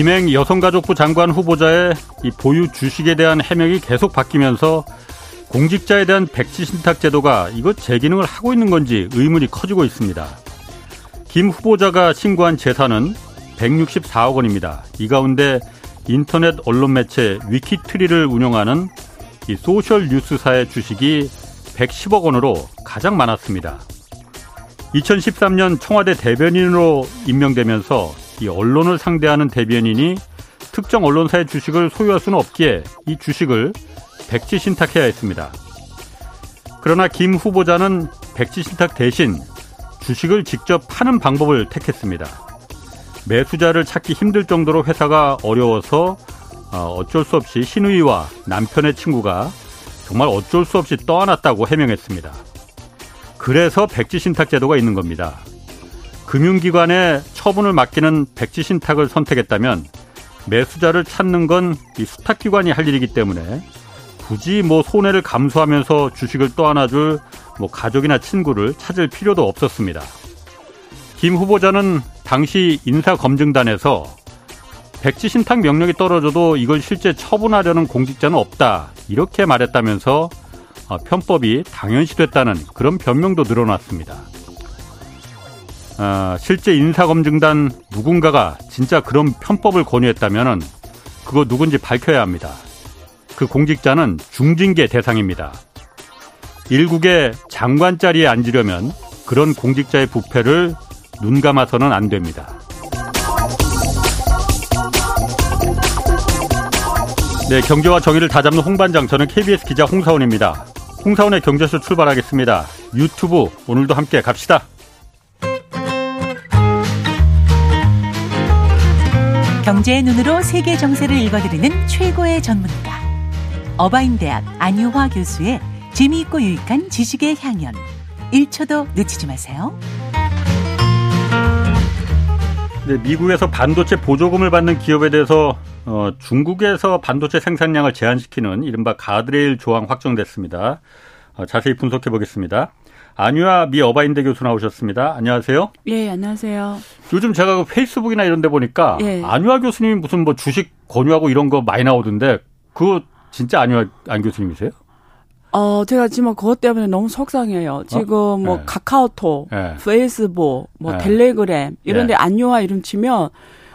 김행 여성가족부 장관 후보자의 이 보유 주식에 대한 해명이 계속 바뀌면서 공직자에 대한 백지 신탁 제도가 이거 제 기능을 하고 있는 건지 의문이 커지고 있습니다. 김 후보자가 신고한 재산은 164억 원입니다. 이 가운데 인터넷 언론 매체 위키트리를 운영하는 이 소셜 뉴스사의 주식이 110억 원으로 가장 많았습니다. 2013년 청와대 대변인으로 임명되면서 이 언론을 상대하는 대변인이 특정 언론사의 주식을 소유할 수는 없기에 이 주식을 백지 신탁해야 했습니다. 그러나 김 후보자는 백지 신탁 대신 주식을 직접 파는 방법을 택했습니다. 매수자를 찾기 힘들 정도로 회사가 어려워서 어, 어쩔 수 없이 신우이와 남편의 친구가 정말 어쩔 수 없이 떠안았다고 해명했습니다. 그래서 백지 신탁 제도가 있는 겁니다. 금융기관에 처분을 맡기는 백지 신탁을 선택했다면 매수자를 찾는 건 이 수탁기관이 할 일이기 때문에 굳이 뭐 손해를 감수하면서 주식을 떠안아줄 뭐 가족이나 친구를 찾을 필요도 없었습니다. 김 후보자는 당시 인사검증단에서 백지 신탁 명령이 떨어져도 이걸 실제 처분하려는 공직자는 없다 이렇게 말했다면서 어, 편법이 당연시됐다는 그런 변명도 늘어났습니다. 어, 실제 인사검증단 누군가가 진짜 그런 편법을 권유했다면 그거 누군지 밝혀야 합니다. 그 공직자는 중징계 대상입니다. 일국의 장관 자리에 앉으려면 그런 공직자의 부패를 눈 감아서는 안 됩니다. 네, 경제와 정의를 다잡는 홍반장 저는 KBS 기자 홍사원입니다. 홍사원의 경제쇼 출발하겠습니다. 유튜브 오늘도 함께 갑시다. 경제의 눈으로 세계 정세를 읽어드리는 최고의 전문가. 어바인대학 안유화 교수의 재미있고 유익한 지식의 향연. 1초도 놓치지 마세요. 네, 미국에서 반도체 보조금을 받는 기업에 대해서 어, 중국에서 반도체 생산량을 제한시키는 이른바 가드레일 조항 확정됐습니다. 어, 자세히 분석해 보겠습니다. 안유아 미 어바인대 교수 나오셨습니다. 안녕하세요. 예, 안녕하세요. 요즘 제가 그 페이스북이나 이런 데 보니까 예. 안유아 교수님이 무슨 뭐 주식 권유하고 이런 거 많이 나오던데 그거 진짜 안유아 안 교수님이세요? 어, 제가 지금 그것 때문에 너무 속상해요. 지금 뭐 네. 카카오톡, 네. 페이스북, 뭐 네. 텔레그램 이런 데 네. 안요화 이름 치면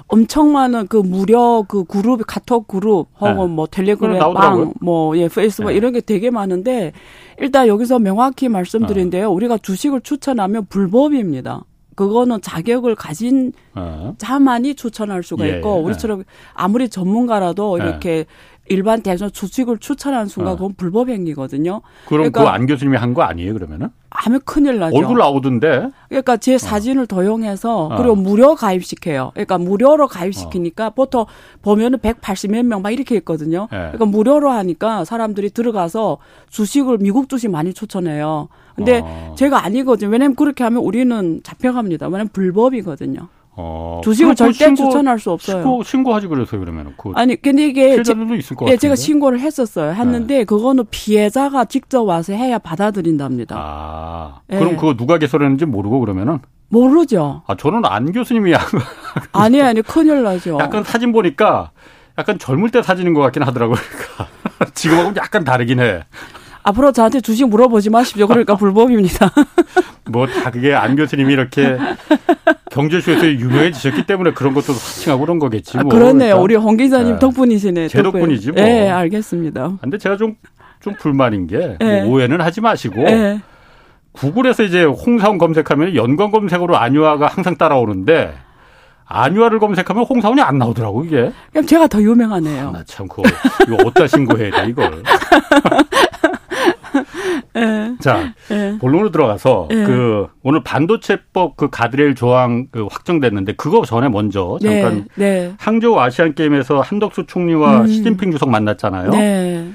엄청 많은 그 무료 그 그룹 카톡 그룹 혹은 네. 뭐 텔레그램 그럼 나오더라고요. 방, 뭐 예, 페이스북 네. 이런 게 되게 많은데 일단 여기서 명확히 말씀드린데요. 우리가 주식을 추천하면 불법입니다. 그거는 자격을 가진 어. 자만이 추천할 수가 예, 있고 예. 우리처럼 아무리 전문가라도 예. 이렇게 일반 대선 주식을 추천하는 순간 어. 그건 불법 행위거든요. 그럼 그러니까- 그거 안 교수님이 한 거 아니에요 그러면은? 하면 큰일 나죠. 얼굴 나오던데. 그러니까 제 사진을 도용해서 어. 그리고 무료 가입시켜요. 그러니까 무료로 가입시키니까 보통 보면은 180몇 명 막 이렇게 있거든요. 예. 그러니까 무료로 하니까 사람들이 들어가서 주식을 미국 주식 많이 추천해요. 근데 어. 제가 아니거든요. 왜냐면 그렇게 하면 우리는 잡혀갑니다. 왜냐면 불법이거든요. 어, 주식을 절대 신고- 추천할 수 없어요. 신고, 신고하지 그래서요 그러면은. 그 아니 근데 이게 제- 피해자들도 있을 것 예, 같은데. 제가 신고를 했었어요. 했는데 그거는 피해자가 직접 와서 해야 받아들인답니다. 아, 예. 그럼 그거 누가 개설했는지 모르고 그러면은? 모르죠. 아, 저는 안 교수님이. 아니 아니 큰일 나죠. 약간 사진 보니까 약간 젊을 때 사진인 것 같긴 하더라고요. 그러니까. 지금하고는 약간 다르긴 해. 앞으로 저한테 주식 물어보지 마십시오. 그러니까 불법입니다. 뭐 다 그게 안 교수님이 이렇게 경제쇼에서 유명해지셨기 때문에 그런 것도 사칭하고 그런 거겠지. 아, 뭐. 그렇네요. 그러니까. 우리 홍 기자님 네. 덕분이시네. 제 덕분이지 뭐. 예, 알겠습니다. 근데 제가 좀, 좀 불만인 게, 예. 뭐 오해는 하지 마시고, 예. 구글에서 이제 홍사원 검색하면 연관 검색으로 안유아가 항상 따라오는데, 안유아를 검색하면 홍사원이 안 나오더라고, 이게. 그럼 제가 더 유명하네요. 나 참, 그거, 이거 어디다 신고해야 돼, 이걸. 예. 자, 예. 본론으로 들어가서, 예. 그, 오늘 반도체법 그 가드레일 조항 그 확정됐는데, 그거 전에 먼저 잠깐, 네. 항저우 아시안 게임에서 한덕수 총리와 음. 시진핑 주석 만났잖아요. 네.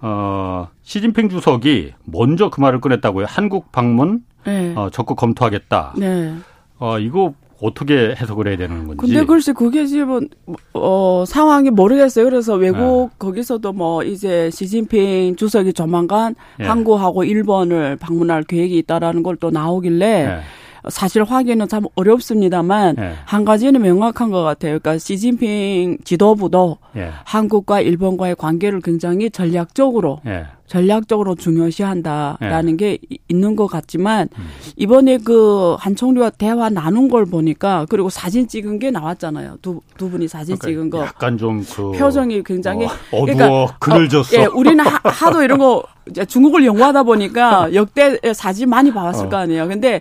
어, 시진핑 주석이 먼저 그 말을 꺼냈다고요. 한국 방문 네. 어, 적극 검토하겠다. 네. 어, 이거 어떻게 해석을 해야 되는 건지. 근데 글쎄 그게 지금 어 상황이 모르겠어요. 그래서 외국 네. 거기서도 뭐 이제 시진핑 주석이 조만간 예. 한국하고 일본을 방문할 계획이 있다라는 걸 또 나오길래 네. 사실 확인은 참 어렵습니다만 예. 한 가지는 명확한 것 같아요. 그러니까 시진핑 지도부도 예. 한국과 일본과의 관계를 굉장히 전략적으로 예. 전략적으로 중요시한다라는 예. 게 이- 있는 것 같지만 음. 이번에 그 한 총리와 대화 나눈 걸 보니까 그리고 사진 찍은 게 나왔잖아요. 두, 두 분이 사진 찍은 거. 약간 좀 그 표정이 굉장히 어, 그러니까, 어두워 그늘졌어. 예, 우리는 하, 하도 이런 거 중국을 연구하다 보니까 역대 사진 많이 봐왔을 어. 거 아니에요. 근데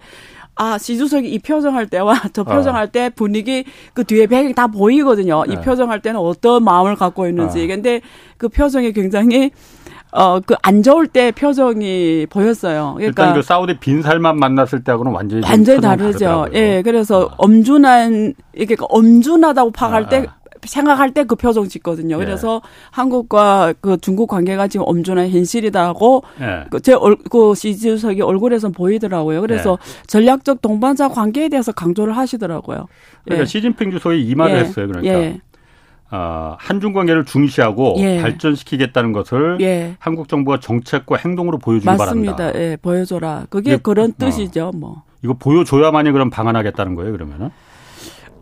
아 시주석이 이 표정할 때와 저 어. 표정할 때 분위기 그 뒤에 배경이 다 보이거든요. 이 네. 표정할 때는 어떤 마음을 갖고 있는지. 어. 근데 그 표정이 굉장히 어 그 안 좋을 때 표정이 보였어요. 그러니까 일단 그 사우디 빈살만 만났을 때하고는 완전히 좀 완전히 다르죠. 다르더라고요. 예, 그래서 어. 엄준한 이게 그 엄준하다고 파악할 아, 때 아. 생각할 때 그 표정 짓거든요. 예. 그래서 한국과 그 중국 관계가 지금 엄준한 현실이다고 예. 그제 그 시주석이 얼굴에서 보이더라고요. 그래서 네. 전략적 동반자 관계에 대해서 강조를 하시더라고요. 그러니까 예. 시진핑 주석이 이 말을 예. 했어요. 그러니까 예. 아, 한중 관계를 중시하고 예. 발전시키겠다는 것을 예. 한국 정부가 정책과 행동으로 보여주기 맞습니다. 바란다. 예, 보여줘라. 그게 이게- 그런 어. 뜻이죠, 뭐. 이거 보여줘야만이 그럼 방한하겠다는 거예요. 그러면은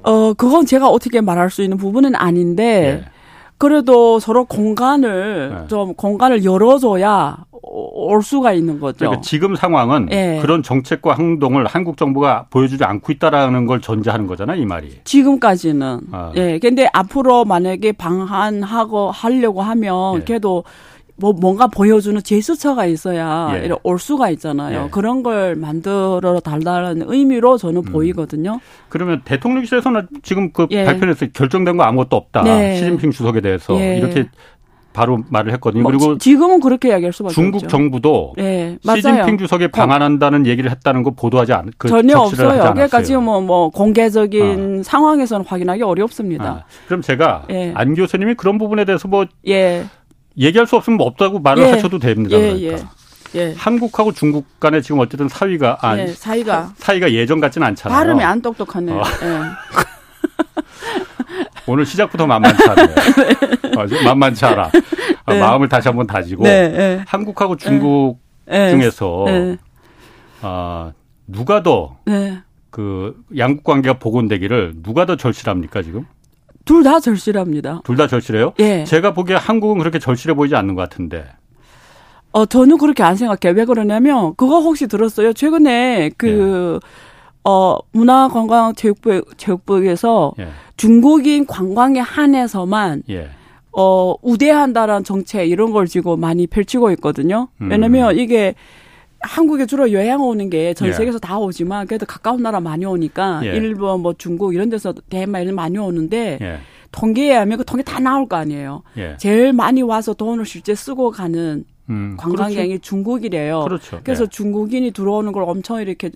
어, 그건 제가 어떻게 말할 수 있는 부분은 아닌데, 예. 그래도 서로 공간을 네. 좀 공간을 열어줘야 오- 올 수가 있는 거죠. 그러니까 지금 상황은 예. 그런 정책과 행동을 한국 정부가 보여주지 않고 있다라는 걸 전제하는 거잖아요. 이 말이. 지금까지는. 아. 예. 근데 앞으로 만약에 방한하고 하려고 하면 예. 그래도 뭐 뭔가 보여주는 제스처가 있어야 예. 이렇게 올 수가 있잖아요. 예. 그런 걸 만들어 달라는 의미로 저는 음. 보이거든요. 그러면 대통령실에서는 지금 그 예. 발표에서 결정된 거 아무것도 없다. 네. 시진핑 주석에 대해서 예. 이렇게 바로 말을 했거든요. 뭐 그리고 지- 지금은 그렇게 이야기할 수밖에 중국 없죠. 정부도 예, 맞아요. 시진핑 주석에 방한한다는 얘기를 했다는 거 보도하지 않, 그 전혀 없어요. 그러니까 않았어요. 지금 뭐, 뭐 공개적인 상황에서는 확인하기 어렵습니다. 아, 그럼 제가 예. 안 교수님이 그런 부분에 대해서 뭐 예, 얘기할 수 없으면 뭐 없다고 말을 예. 하셔도 됩니다. 예, 그러니까. 예, 예. 한국하고 중국 간에 지금 어쨌든 사위가 아, 예, 사이가 사이가 예전 같지는 않잖아요. 발음이 안 똑똑하네요. 어. 예. 오늘 시작부터 만만치 않네. 어, 좀 만만치 않아. 어, 네. 마음을 다시 한번 다지고 네, 예. 한국하고 중국 예. 중에서 예. 아, 누가 더 네. 그 양국 관계가 복원되기를 누가 더 절실합니까 지금? 둘 다 절실합니다. 둘 다 절실해요? 예. 제가 보기에 한국은 그렇게 절실해 보이지 않는 것 같은데. 어, 저는 그렇게 안 생각해요. 왜 그러냐면, 그거 혹시 들었어요? 최근에 그, 예. 어, 문화관광체육부, 체육부에서 예. 중국인 관광에 한해서만, 예. 어, 우대한다라는 정책 이런 걸 지금 많이 펼치고 있거든요. 음. 왜냐면 이게 한국에 주로 여행 오는 게전 예. 세계에서 다 오지만 그래도 가까운 나라 많이 오니까 예. 일본 뭐 중국 이런 데서 대만 이런 많이 오는데 예. 통계에 하면 그 통계 다 나올 거 아니에요. 예. 제일 많이 와서 돈을 실제 쓰고 가는 음, 관광객이 중국이래요. 그렇죠. 그래서 예. 중국인이 들어오는 걸 엄청 이렇게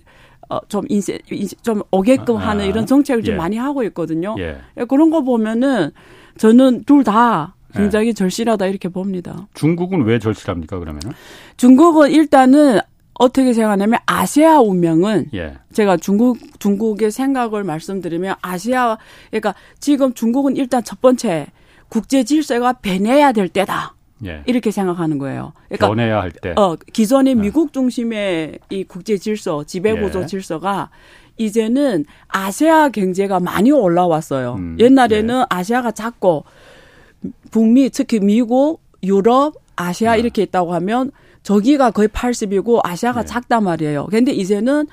어, 좀 인세, 인세 좀 오게끔 아, 하는 아. 이런 정책을 좀 예. 많이 하고 있거든요. 예. 예, 그런 거 보면은 저는 둘다 예. 굉장히 절실하다 이렇게 봅니다. 중국은 왜 절실합니까 그러면은? 중국은 일단은 어떻게 생각하냐면 아시아 운명은 예. 제가 중국 중국의 생각을 말씀드리면 아시아 그러니까 지금 중국은 일단 첫 번째 국제 질서가 변해야 될 때다 예. 이렇게 생각하는 거예요. 그러니까 변해야 할 때. 어, 기존의 미국 중심의 이 국제 질서, 지배 구조 예. 질서가 이제는 아시아 경제가 많이 올라왔어요. 음, 옛날에는 아시아가 작고 북미, 특히 미국, 유럽, 아시아 네. 이렇게 있다고 하면 저기가 거의 80이고 아시아가 네. 작단 말이에요. 근데 이제는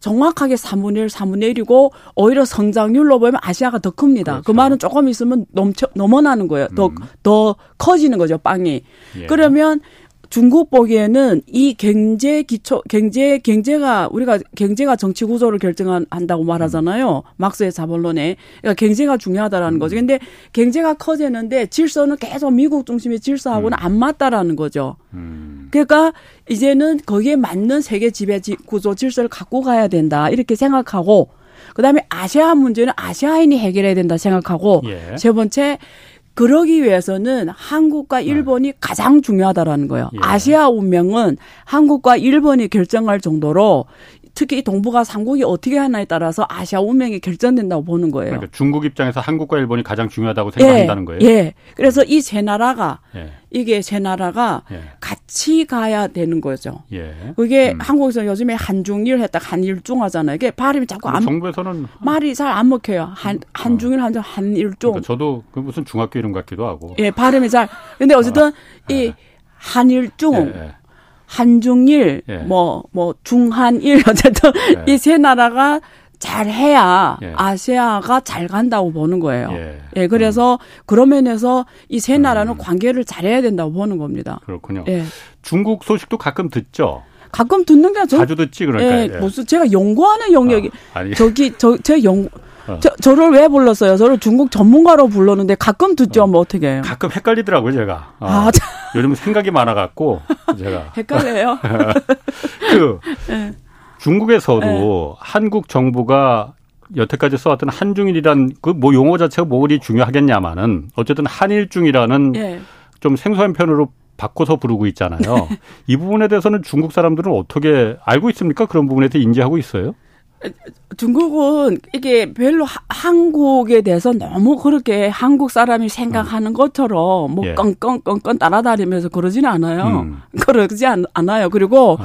정확하게 3분의 1, 3분의 1이고 오히려 성장률로 보면 아시아가 더 큽니다. 그 그렇죠. 말은 조금 있으면 넘쳐, 넘어나는 거예요. 더, 음. 더 커지는 거죠, 빵이. 예. 그러면 중국 보기에는 이 경제 기초 경제 경제가 우리가 경제가 정치 구조를 결정한다고 말하잖아요. 막스의 자본론에. 그러니까 경제가 중요하다라는 거죠. 근데 경제가 커지는데 질서는 계속 미국 중심의 질서하고는 안 맞다라는 거죠. 음. 그러니까 이제는 거기에 맞는 세계 지배 지- 구조 질서를 갖고 가야 된다. 이렇게 생각하고 그다음에 아시아 문제는 아시아인이 해결해야 된다 생각하고 예. 세 번째 그러기 위해서는 한국과 일본이 가장 중요하다라는 거예요. 예. 아시아 운명은 한국과 일본이 결정할 정도로 특히 동북아 삼국이 어떻게 하나에 따라서 아시아 운명이 결정된다고 보는 거예요. 그러니까 중국 입장에서 한국과 일본이 가장 중요하다고 생각한다는 예, 거예요. 예. 그래서 이 세 나라가 예. 이게 세 나라가 예. 같이 가야 되는 거죠. 예. 그게 음. 한국에서 요즘에 한중일 했다 한일중 하잖아요. 이게 발음이 자꾸 안 정부에서는 말이 잘 안 먹혀요. 한 한중일 한중 한일중. 그러니까 저도 그 무슨 중학교 이름 같기도 하고. 예, 발음이 잘. 근데 어쨌든 이 한일중, 예, 예. 한중일, 예. 뭐, 뭐, 중한일, 어쨌든 예. 이세 나라가 잘 해야 예. 아시아가 잘 간다고 보는 거예요. 예. 예, 그래서 그런 면에서 이 세 나라는 관계를 잘해야 된다고 보는 겁니다. 그렇군요. 예. 중국 소식도 가끔 듣죠. 가끔 듣는 게 저, 자주 듣지 그러니까. 예, 무슨 제가 연구하는 영역이 아, 아니. 저기 저 제 연 어. 저, 저를 왜 불렀어요? 저를 중국 전문가로 불렀는데 가끔 듣죠. 뭐 어떻게 해요? 가끔 헷갈리더라고요, 제가. 어. 아, 참, 요즘 생각이 많아 갖고, 제가. 헷갈려요. 그, 예. 중국에서도 한국 정부가 여태까지 써왔던 한중일이란 그 뭐 용어 자체가 뭐 그리 중요하겠냐마는 어쨌든 한일중이라는 예. 좀 생소한 편으로 바꿔서 부르고 있잖아요. 이 부분에 대해서는 중국 사람들은 어떻게 알고 있습니까? 그런 부분에 대해 인지하고 있어요? 중국은 이게 별로 하- 한국에 대해서 너무 그렇게 한국 사람이 생각하는 것처럼 뭐 예. 껑껑껑껑 따라다니면서 그러지는 않아요. 음. 그러지 않, 않아요. 그리고 어.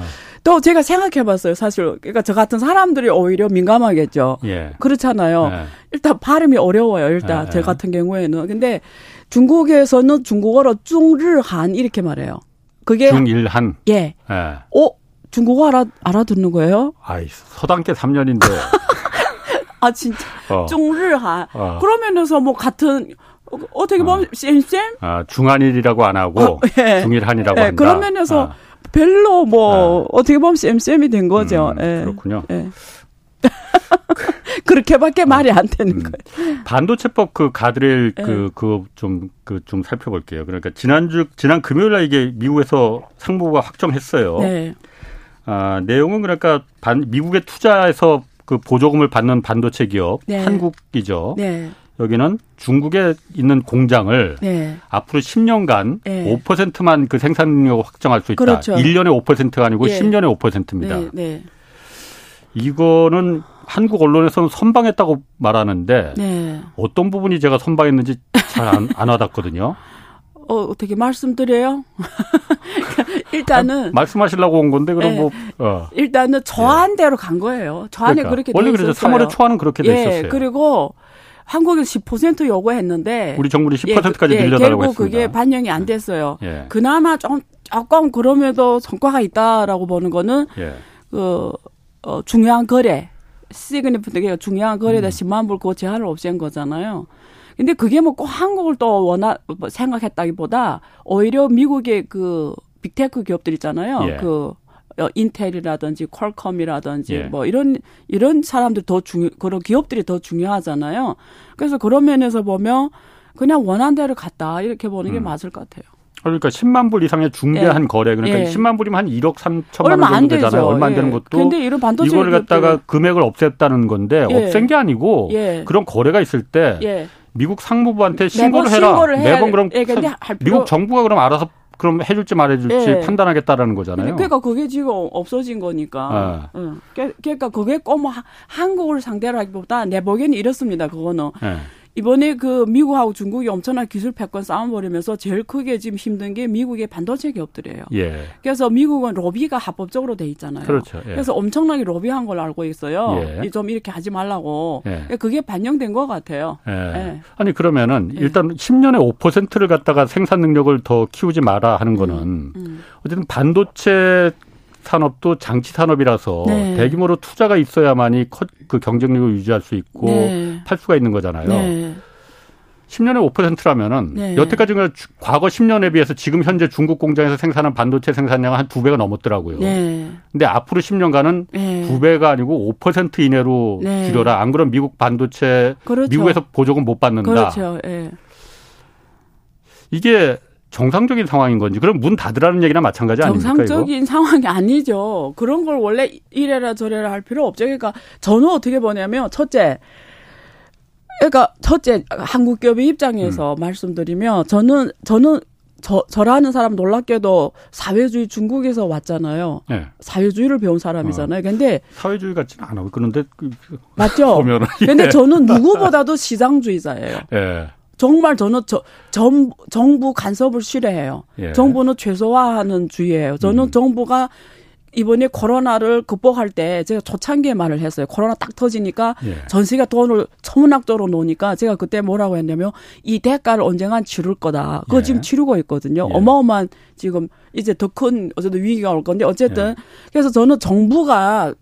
또 제가 생각해 봤어요. 사실. 그러니까 저 같은 사람들이 오히려 민감하겠죠. 예. 그렇잖아요. 예. 일단 발음이 어려워요. 일단 예, 제 예. 같은 경우에는. 근데 중국에서는 중국어로 중르한 이렇게 말해요. 그게 중일한. 예. 예. 어 중국어 알아 알아듣는 거예요? 아이, 서당계 3년인데. 아 진짜 어. 중르한. 어. 그러면서 뭐 같은 어, 어떻게 보면 쌤쌤 아, 중한일이라고 안 하고 어, 예. 중일한이라고 예, 한다. 그런 면에서 아, 별로 뭐 어떻게 보면 쌤쌤이 된 거죠. 음, 예. 그렇군요. 예. 그렇게밖에 말이 안 되는 음. 거예요. 반도체법 그 가드레일 예. 그 그거 좀그 좀 살펴볼게요. 그러니까 지난주 지난 금요일 날 이게 미국에서 상무부가 확정했어요. 네. 아, 내용은 그러니까 반, 미국의 투자에서 그 보조금을 받는 반도체 기업 네. 한국이죠. 네. 여기는 중국에 있는 공장을 네. 앞으로 10년간 네. 5%만 그 생산 능력을 확정할 수 있다. 그렇죠. 1년에 5%가 아니고 예. 10년에 5%입니다. 네. 네. 이거는 한국 언론에서는 선방했다고 말하는데 네. 어떤 부분이 제가 선방했는지 잘안 안 와닿거든요. 어, 어떻게 말씀드려요? 일단은 말씀하시려고 온 건데 그럼 네. 뭐 어. 일단은 저한대로 간 거예요. 저 안에 그러니까. 그렇게 원래 돼 그래서 있었어요. 3월에 초안은 그렇게 돼 예, 있었어요. 그리고 한국은 10% 요구했는데 우리 정부는 10%까지 예, 늘려달라고 결국 했습니다. 그게 반영이 안 됐어요. 예. 그나마 좀 조금 그럼에도 성과가 있다라고 보는 거는 예. 그 어, 중요한 거래 significant가 중요한 거래다 음. 10만 불 그 제한을 없앤 거잖아요. 근데 그게 뭐 꼭 한국을 또 원하 뭐 생각했다기보다 오히려 미국의 그 big tech 기업들 있잖아요. 예. 그 어, 인텔이라든지 퀄컴이라든지 예. 뭐 이런 이런 사람들 더 중요 그런 기업들이 더 중요하잖아요. 그래서 그런 면에서 보면 그냥 원한 대로 갔다 이렇게 보는 게 음. 맞을 것 같아요. 그러니까 10만 불 이상의 중대한 예. 거래 그러니까 예. 10만 불이면 한 1억 3천만 원 얼마 안 정도 되죠. 되잖아요. 얼마 안 예. 되는 것도 근데 이런 반도체 이거를 갖다가 기업들은- 금액을 없앴다는 건데 예. 없앤 게 아니고 예. 그런 거래가 있을 때 예. 미국 상무부한테 신고를 해라. 신고를 매번 돼. 그럼 예, 필요- 미국 정부가 그럼 알아서 그럼 해줄지 말해줄지 예. 판단하겠다라는 거잖아요. 그러니까 그게 지금 없어진 거니까. 응. 그- 그러니까 그게 꼭 뭐 한국을 상대로 하기보다 내 보기에는 이렇습니다. 그거는 예. 이번에 그 미국하고 중국이 엄청난 기술 패권 싸움 벌이면서 제일 크게 지금 힘든 게 미국의 반도체 기업들이에요. 예. 그래서 미국은 로비가 합법적으로 돼 있잖아요. 그렇죠. 예. 그래서 엄청나게 로비한 걸로 알고 있어요. 예. 좀 이렇게 하지 말라고. 예. 그게 반영된 것 같아요. 예. 예. 아니 그러면은 일단 10년에 5%를 갖다가 생산 능력을 더 키우지 마라 하는 거는 음. 어쨌든 반도체 산업도 장치 산업이라서 네. 대규모로 투자가 있어야만이 커- 그 경쟁력을 유지할 수 있고 네. 팔 수가 있는 거잖아요. 네. 10년에 5%라면은 네. 여태까지 과거 10년에 비해서 지금 현재 중국 공장에서 생산한 반도체 생산량은 한 두 배가 넘었더라고요. 네. 근데 앞으로 10년간은 네. 두 배가 아니고 5% 이내로 네. 줄여라. 안 그러면 미국 반도체 그렇죠. 미국에서 보조금 못 받는다. 그렇죠. 예. 이게 정상적인 상황인 건지 그럼 문 닫으라는 얘기나 마찬가지 아닙니까? 정상적인 상황이 아니죠. 그런 걸 원래 이래라 저래라 할 필요 없죠. 그러니까 저는 어떻게 보냐면 첫째, 그러니까 첫째 한국 기업의 입장에서 음. 말씀드리면 저는 저는 저, 저라는 사람 놀랍게도 사회주의 중국에서 왔잖아요. 네. 사회주의를 배운 사람이잖아요. 어. 근데 사회주의 같지는 않아. 그런데 그, 그 맞죠. 보면은 예. 근데 저는 누구보다도 시장주의자예요. 예. 정말 저는 저, 정, 정부 간섭을 싫어해요. 예. 정부는 최소화하는 주의예요. 저는 음. 정부가 이번에 코로나를 극복할 때 제가 초창기에 말을 했어요. 코로나 딱 터지니까 예. 전 세계가 돈을 천문학적으로 놓으니까 제가 그때 뭐라고 했냐면 이 대가를 언젠간 치를 거다. 그거 예. 지금 치르고 있거든요. 예. 어마어마한 지금 이제 더 큰 어쨌든 위기가 올 건데 어쨌든 예. 그래서 저는 정부가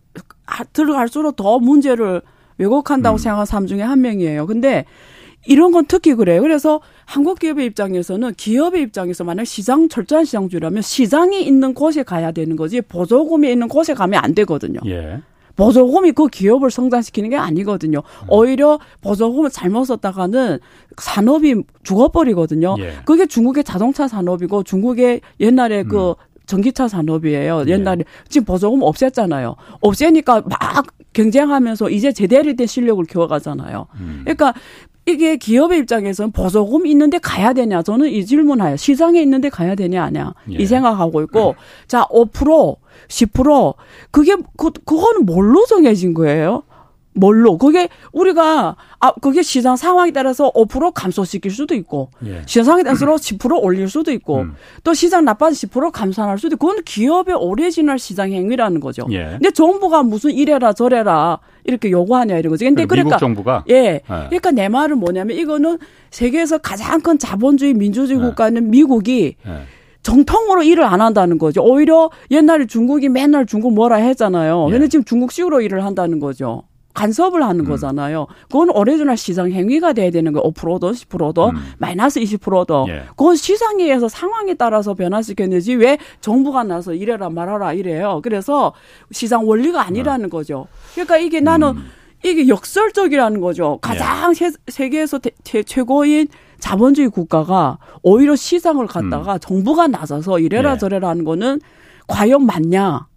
들어갈수록 더 문제를 왜곡한다고 음. 생각하는 사람 중에 한 명이에요. 근데 이런 건 특히 그래요. 그래서 한국 기업의 입장에서는 기업의 입장에서 만약 시장 철저한 시장주의라면 시장이 있는 곳에 가야 되는 거지 보조금이 있는 곳에 가면 안 되거든요. 예. 보조금이 그 기업을 성장시키는 게 아니거든요. 오히려 보조금을 잘못 썼다가는 산업이 죽어버리거든요. 예. 그게 중국의 자동차 산업이고 중국의 옛날에 그 음. 전기차 산업이에요. 예. 옛날에 예. 지금 보조금 없앴잖아요. 없애니까 막 경쟁하면서 이제 제대로 된 실력을 키워가잖아요. 음. 그러니까 이게 기업의 입장에서는 보조금 있는데 가야 되냐? 저는 이 질문해요. 시장에 있는데 가야 되냐, 아냐? 예. 이 생각하고 있고, 네. 자, 5%, 10%, 그게, 그, 그거는 뭘로 정해진 거예요? 뭘로? 그게 우리가 아 그게 시장 상황에 따라서 5% 감소시킬 수도 있고 예. 시장 상황에 따라서 10% 올릴 수도 있고 음. 또 시장 나빠서 10% 감산할 수도 있고 그건 기업의 오리지널 시장 행위라는 거죠. 예. 근데 정부가 무슨 이래라 저래라 이렇게 요구하냐 이런 거죠. 근데 그러니까 정부가 예. 예. 그러니까 내 말은 뭐냐면 이거는 세계에서 가장 큰 자본주의 민주주의 예. 국가는 미국이 예. 정통으로 일을 안 한다는 거죠. 오히려 옛날에 중국이 맨날 중국 뭐라 했잖아요. 예. 근데 지금 중국식으로 일을 한다는 거죠. 간섭을 하는 음. 거잖아요. 그건 오리지널 시장 행위가 돼야 되는 거예요. 5%도 10%도 음. 마이너스 20%도. 예. 그건 시장에 의해서 상황에 따라서 변화시켰는지 왜 정부가 나서 이래라 마라 이래요. 그래서 시장 원리가 아니라는 음. 거죠. 그러니까 이게 나는 음. 이게 역설적이라는 거죠. 가장 예. 세계에서 대, 대, 최고인 자본주의 국가가 오히려 시장을 갖다가 음. 정부가 나서서 이래라 예. 저래라 하는 거는 과연 맞냐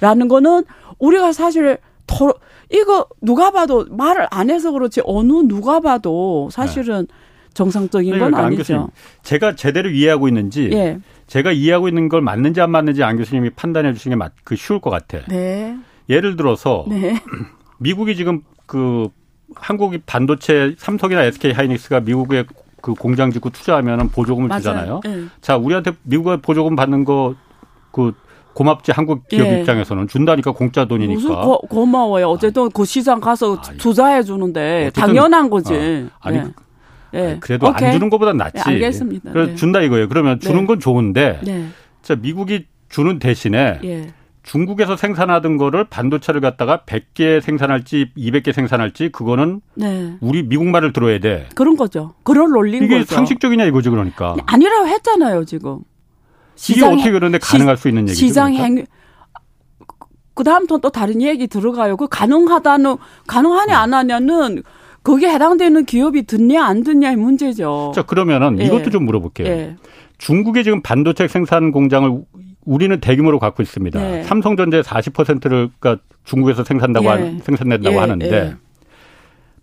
라는 거는 우리가 사실 토, 이거 누가 봐도 말을 안 해서 그렇지 어느 누가 봐도 사실은 네. 정상적인 건 그러니까 아니죠. 교수님, 제가 제대로 이해하고 있는지 예. 제가 이해하고 있는 걸 맞는지 안 맞는지 안 교수님이 판단해 주시는 게 맞, 그 쉬울 것 같아. 네. 예를 들어서 네. 미국이 지금 그 한국이 반도체 삼성이나 SK 하이닉스가 미국에 그 공장 짓고 투자하면 보조금을 맞아요. 주잖아요. 네. 자, 우리한테 미국에 보조금 받는 거그 고맙지 한국 기업 예. 입장에서는 준다니까 공짜 돈이니까. 무슨 고, 고마워요. 어쨌든 그 시장 가서 아, 투자해 주는데 당연한 거지. 어, 아니 예. 예. 그래도 오케이. 안 주는 것보다 낫지. 예, 알겠습니다. 그래서 네. 준다 이거예요. 그러면 주는 네. 건 좋은데 네. 자 미국이 주는 대신에 예. 중국에서 생산하던 거를 반도체를 갖다가 100개 생산할지 200개 생산할지 그거는 네. 우리 미국 말을 들어야 돼. 그런 거죠. 그런 논리인 이게 거죠. 상식적이냐 이거지 그러니까. 아니라고 했잖아요 지금. 이게 어떻게 그런데 가능할 수 있는 얘기죠? 시장 그러니까? 행그 다음부터 또 다른 얘기 들어가요. 그 가능하다는 가능하냐 안 하냐는 거기에 해당되는 기업이 듣냐 안 듣냐의 문제죠. 자 그러면은 예. 이것도 좀 물어볼게요. 예. 중국의 지금 반도체 생산 공장을 우리는 대규모로 갖고 있습니다. 네. 삼성전자 40%를 그러니까 중국에서 생산다고 예. 한, 생산된다고 예. 하는데 예.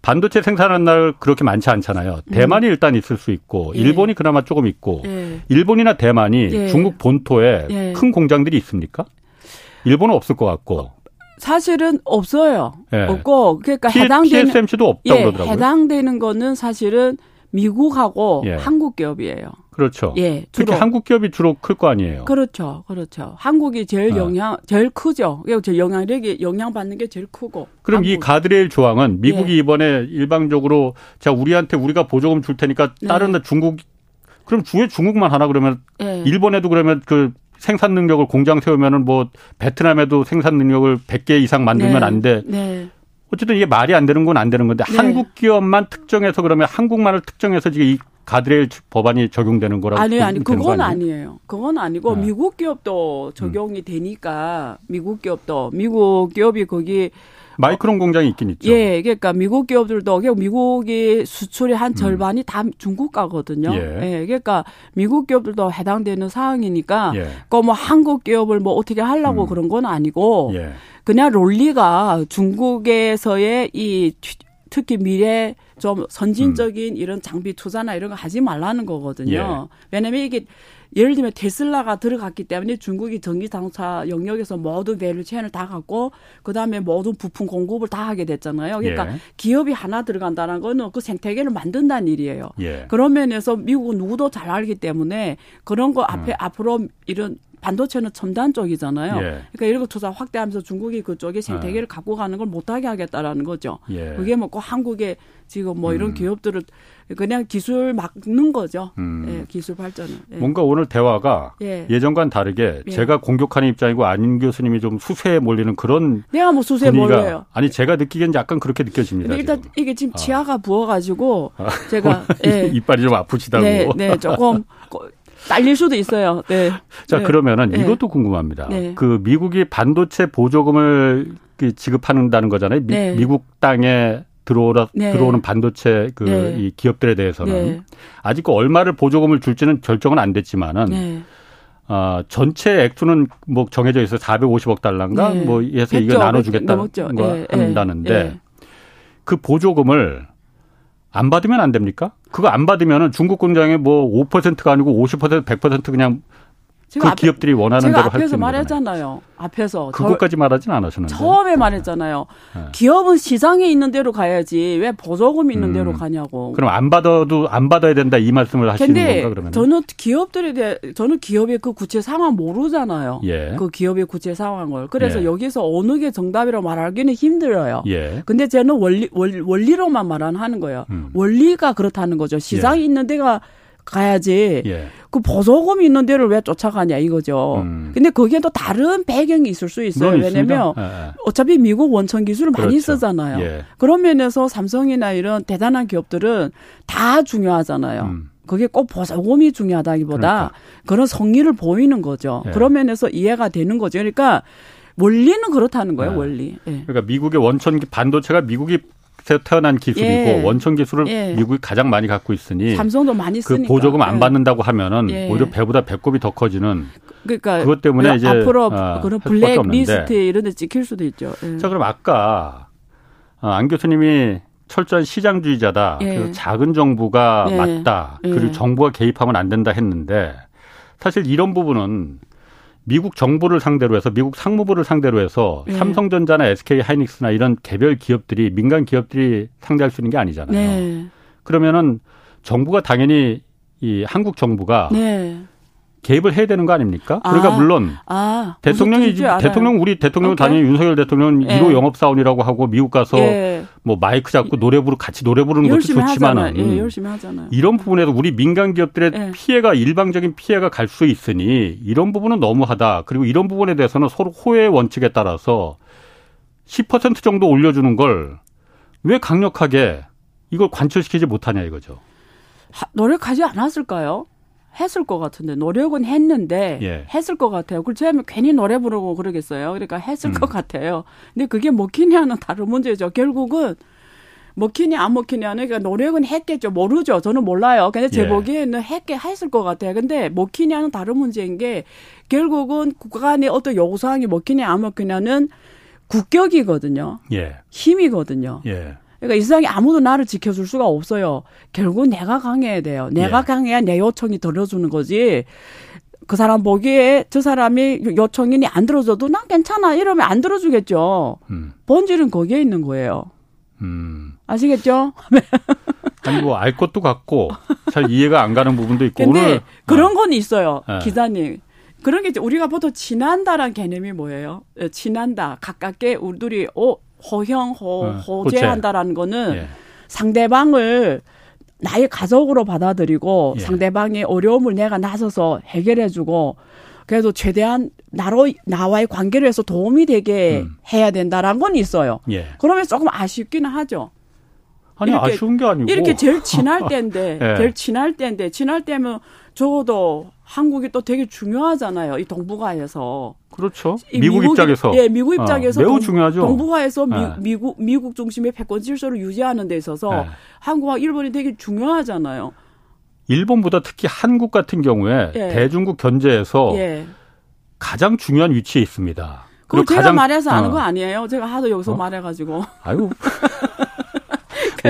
반도체 생산하는 날 그렇게 많지 않잖아요. 음. 대만이 음. 일단 있을 수 있고 예. 일본이 그나마 조금 있고 예. 일본이나 대만이 예. 중국 본토에 예. 큰 공장들이 있습니까? 일본은 없을 것 같고. 사실은 없어요. 예. 없고 그러니까 해당되는 TSMC도 없다고 그러더라고요. 해당되는 거는 사실은 미국하고 한국 기업이에요. 그렇죠. 예. 특히 한국 기업이 주로 클 거 아니에요. 그렇죠. 그렇죠. 한국이 제일 아. 영향 제일 크죠. 제 영향력이 영향 받는 게 제일 크고. 그럼 한국. 이 가드레일 조항은 미국이 예. 이번에 일방적으로 자 우리한테 우리가 보조금 줄 테니까 네. 다른 네. 중국 그럼 주에 중국만 하나 그러면 예. 일본에도 그러면 그 생산 능력을 공장 세우면은 뭐 베트남에도 생산 능력을 100개 이상 만들면 네. 안 돼. 네. 어쨌든 이게 말이 안 되는 건 안 되는 건데 네. 한국 기업만 특정해서 그러면 한국만을 특정해서 지금 이 가드레일 법안이 적용되는 거라고 아니 아니 그건 아니에요. 그건 아니고 네. 미국 기업도 적용이 음. 되니까 미국 기업도 미국 기업이 거기 마이크론 어, 공장이 있긴 있죠. 예, 그러니까 미국 기업들도 미국이 수출의 한 음. 절반이 음. 다 중국 가거든요. 예. 예. 그러니까 미국 기업들도 해당되는 사항이니까 예. 그뭐 한국 기업을 뭐 어떻게 하려고 음. 그런 건 아니고 예. 그냥 논리가 중국에서의 이 특히 미래 좀 선진적인 음. 이런 장비 투자나 이런 거 하지 말라는 거거든요. 예. 왜냐면 이게 예를 들면 테슬라가 들어갔기 때문에 중국이 전기 자동차 영역에서 모든 value chain을 다 갖고 그다음에 모든 부품 공급을 다 하게 됐잖아요. 그러니까 예. 기업이 하나 들어간다는 거는 그 생태계를 만든다는 일이에요. 예. 그런 면에서 미국은 누구도 잘 알기 때문에 그런 거 앞에 음. 앞으로 이런 반도체는 첨단 쪽이잖아요. 예. 그러니까 이런 거 투자 확대하면서 중국이 그쪽에 생태계를 예. 갖고 가는 걸 못하게 하겠다라는 거죠. 예. 그게 뭐꼭 한국에 지금 뭐 이런 음. 기업들을 그냥 기술 막는 거죠. 음. 예, 기술 발전은. 예. 뭔가 오늘 대화가 예. 전과는 다르게 예. 제가 공격하는 입장이고 안 교수님이 좀 수세에 몰리는 그런 내가 뭐 수세에 몰려요. 아니 제가 느끼기엔 약간 그렇게 느껴집니다. 일단 지금. 이게 지금 아. 치아가 부어가지고 아. 제가 예. 이빨이 좀 아프시다고. 네, 네 조금 딸릴 수도 있어요. 네. 자, 네. 그러면은 네. 이것도 궁금합니다. 네. 그 미국이 반도체 보조금을 그 지급한다는 거잖아요. 미, 네. 국 땅에 들어오라 네. 들어오는 반도체 그이 네. 기업들에 대해서는 아직 그 얼마를 보조금을 줄지는 결정은 안 됐지만은 어, 전체 액수는 뭐 정해져 있어 450억 달러인가 뭐 해서 이거 나눠 주겠다는 거 한다는데 그 보조금을 안 받으면 안 됩니까? 그거 안 받으면은 중국 공장에 뭐 5%가 아니고 50% 100% 그냥 그 앞에, 기업들이 원하는 대로 할수 있는 앞에서 말했잖아요. 앞에서 그것까지 말하지는 않으셨는데 처음에 네. 말했잖아요. 네. 기업은 시장에 있는 대로 가야지 왜 보조금 있는 음. 대로 가냐고. 그럼 안 받아도 안 받아야 된다 이 말씀을 하시는 건가 그러면? 저는 기업들에 대해 저는 기업의 그 구체 상황 모르잖아요. 예. 그 기업의 구체 상황을 그래서 예. 여기서 어느 게 정답이라고 말하기는 힘들어요. 예. 근데 저는 원리 원리, 로만 말하는 거예요. 음. 원리가 그렇다는 거죠. 시장에 예. 있는 데가 가야지. 예. 그 보조금이 있는 데를 왜 쫓아가냐 이거죠. 음. 근데 거기에 또 다른 배경이 있을 수 있어요. 왜냐면 예, 예. 어차피 미국 원천 기술을 그렇죠. 많이 쓰잖아요. 예. 그런 면에서 삼성이나 이런 대단한 기업들은 다 중요하잖아요. 음. 그게 꼭 보조금이 중요하다기보다 그러니까. 그런 성의를 보이는 거죠. 예. 그런 면에서 이해가 되는 거죠. 그러니까 원리는 그렇다는 거예요, 네. 원리. 예. 그러니까 미국의 원천 반도체가 미국이 태어난 기술이고 예. 원천 기술을 예. 미국이 가장 많이 갖고 있으니 삼성도 많이 그 쓰니까. 그 보조금 안 예. 받는다고 하면은 예. 오히려 배보다 배꼽이 더 커지는 그러니까 그것 때문에 이제 앞으로 어, 그런 블랙 리스트 이런 데 찍힐 수도 있죠. 예. 자 그럼 아까 어, 안 교수님이 철저한 시장주의자다. 예. 그래서 작은 정부가 맞다. 그리고 정부가 개입하면 안 된다 했는데 사실 이런 부분은 미국 정부를 상대로 해서 미국 상무부를 상대로 해서 네. 삼성전자나 SK 하이닉스나 이런 개별 기업들이 민간 기업들이 상대할 수 있는 게 아니잖아요. 네. 그러면은 정부가 당연히 이 한국 정부가 네. 개입을 해야 되는 거 아닙니까? 그러니까 아, 물론 아, 대통령이 대통령 우리 대통령 은 당연히 윤석열 대통령은 예. 1호 영업사원이라고 하고 미국 가서 예. 뭐 마이크 잡고 노래 부르 같이 노래 부르는 것도 좋지만은 예, 열심히 하잖아요. 이런 부분에서 우리 민간 기업들의 예. 피해가 일방적인 피해가 갈 수 있으니 이런 부분은 너무하다. 그리고 이런 부분에 대해서는 서로 호의 원칙에 따라서 10% 정도 올려주는 걸 왜 강력하게 이걸 관철시키지 못하냐 이거죠. 노력하지 않았을까요? 했을 것 같은데 노력은 했는데 예. 했을 것 같아요. 그렇지 괜히 노래 부르고 그러겠어요. 그러니까 했을 음. 것 같아요. 근데 그게 먹히냐는 다른 문제죠. 결국은 먹히냐 안 먹히냐는 그러니까 노력은 했겠죠. 모르죠. 저는 몰라요. 근데 제 예. 보기에는 했게 했을 것 같아요. 근데 먹히냐는 다른 문제인 게 결국은 국가 간의 어떤 요구사항이 먹히냐 안 먹히냐는 국격이거든요. 예. 힘이거든요. 예. 그러니까 이 세상에 아무도 나를 지켜줄 수가 없어요. 결국 내가 강해야 돼요. 내가 예. 강해야 내 요청이 들어주는 거지. 그 사람 보기에 저 사람이 요청인이 안 들어줘도 난 괜찮아 이러면 안 들어주겠죠. 음. 본질은 거기에 있는 거예요. 음. 아시겠죠? 아니 뭐 알 것도 같고 잘 이해가 안 가는 부분도 있고 근데 오늘 그런 어. 건 있어요. 네. 기자님. 그런 게 우리가 보통 친한다란 개념이 뭐예요? 예, 친한다. 가깝게 우리들이 어 허형, 허, 어, 호재한다라는 거는 예. 상대방을 나의 가족으로 받아들이고 예. 상대방의 어려움을 내가 나서서 해결해주고 그래도 최대한 나로 나와의 관계를 해서 도움이 되게 음. 해야 된다라는 건 있어요. 예. 그러면 조금 아쉽기는 하죠. 아니 이렇게, 아쉬운 게 아니고 이렇게 제일 친할 때인데 예. 제일 친할 때인데 친할 때면 적어도 한국이 또 되게 중요하잖아요. 이 동북아에서. 그렇죠. 미국, 미국 입장에서. 예, 미국 어, 입장에서. 어, 매우 동, 중요하죠. 동북아에서 미, 네. 미국, 미국 중심의 패권 질서를 유지하는 데 있어서 네. 한국과 일본이 되게 중요하잖아요. 일본보다 특히 한국 같은 경우에 예. 대중국 견제에서 예. 가장 중요한 위치에 있습니다. 그리고 제가 가장, 말해서 아는 어. 거 아니에요? 제가 하도 여기서 어? 말해가지고. 아유.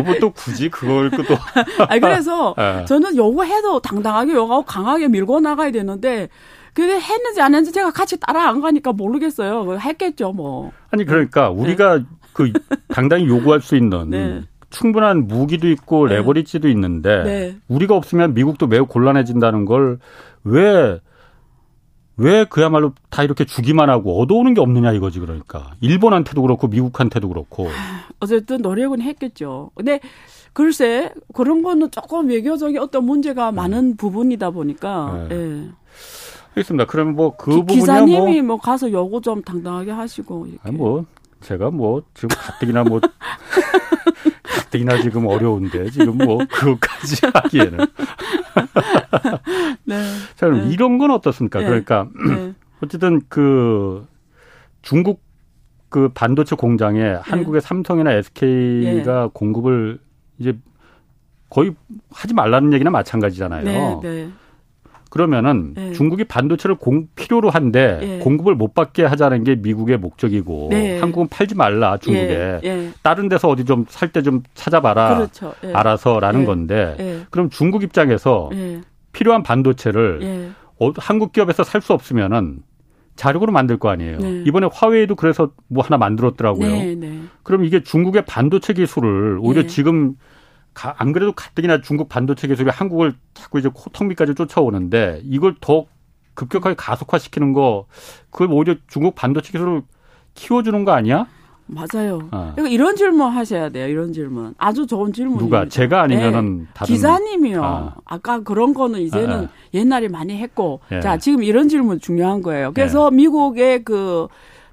뭐또 굳이 그걸 또. 아 그래서 네. 저는 요구해도 당당하게 요구하고 강하게 밀고 나가야 되는데 근데 했는지 안 했는지 제가 같이 따라 안 가니까 모르겠어요. 했겠죠, 뭐. 아니 그러니까 우리가 네. 그 당당히 요구할 수 있는 네. 충분한 무기도 있고 네. 레버리지도 있는데 네. 우리가 없으면 미국도 매우 곤란해진다는 걸왜 왜 그야말로 다 이렇게 주기만 하고 얻어오는 게 없느냐 이거지 그러니까 일본한테도 그렇고 미국한테도 그렇고 어쨌든 노력은 했겠죠. 근데 글쎄 그런 거는 조금 외교적인 어떤 문제가 네. 많은 부분이다 보니까 네. 예. 알겠습니다. 그럼 뭐그 부분이 기사님이 뭐, 뭐 가서 요구 좀 당당하게 하시고 이렇게. 아니 뭐 제가 뭐 지금 가뜩이나 뭐 가뜩이나 지금 어려운데 지금 뭐 그것까지 하기에는. 네. 자 그럼 네. 이런 건 어떻습니까? 네. 그러니까 네. 어쨌든 그 중국 그 반도체 공장에 네. 한국의 삼성이나 SK가 네. 공급을 이제 거의 하지 말라는 얘기나 마찬가지잖아요. 네, 그러면은 네. 중국이 반도체를 공, 필요로 한데 네. 공급을 못 받게 하자는 게 미국의 목적이고 네. 한국은 팔지 말라 중국에 예, 예. 다른 데서 어디 좀 살 때좀 찾아봐라 그렇죠. 예. 알아서라는 예. 건데 예. 그럼 중국 입장에서 필요한 반도체를 어, 한국 기업에서 살 수 없으면은 자력으로 만들 거 아니에요. 네. 이번에 화웨이도 그래서 뭐 하나 만들었더라고요. 네, 네. 그럼 이게 중국의 반도체 기술을 오히려 지금 가, 안 그래도 가뜩이나 중국 반도체 기술이 한국을 자꾸 이제 코턱밑까지 쫓아오는데 이걸 더 급격하게 가속화시키는 거 그걸 오히려 중국 반도체 기술을 키워주는 거 아니야? 맞아요. 어. 그러니까 이런 질문 하셔야 돼요. 이런 질문. 아주 좋은 질문입니다. 누가 제가 아니면은 네. 다른 기사님이요. 아. 까 그런 거는 이제는 아. 옛날에 많이 했고 예. 자 지금 이런 질문 중요한 거예요. 그래서 예. 미국의 그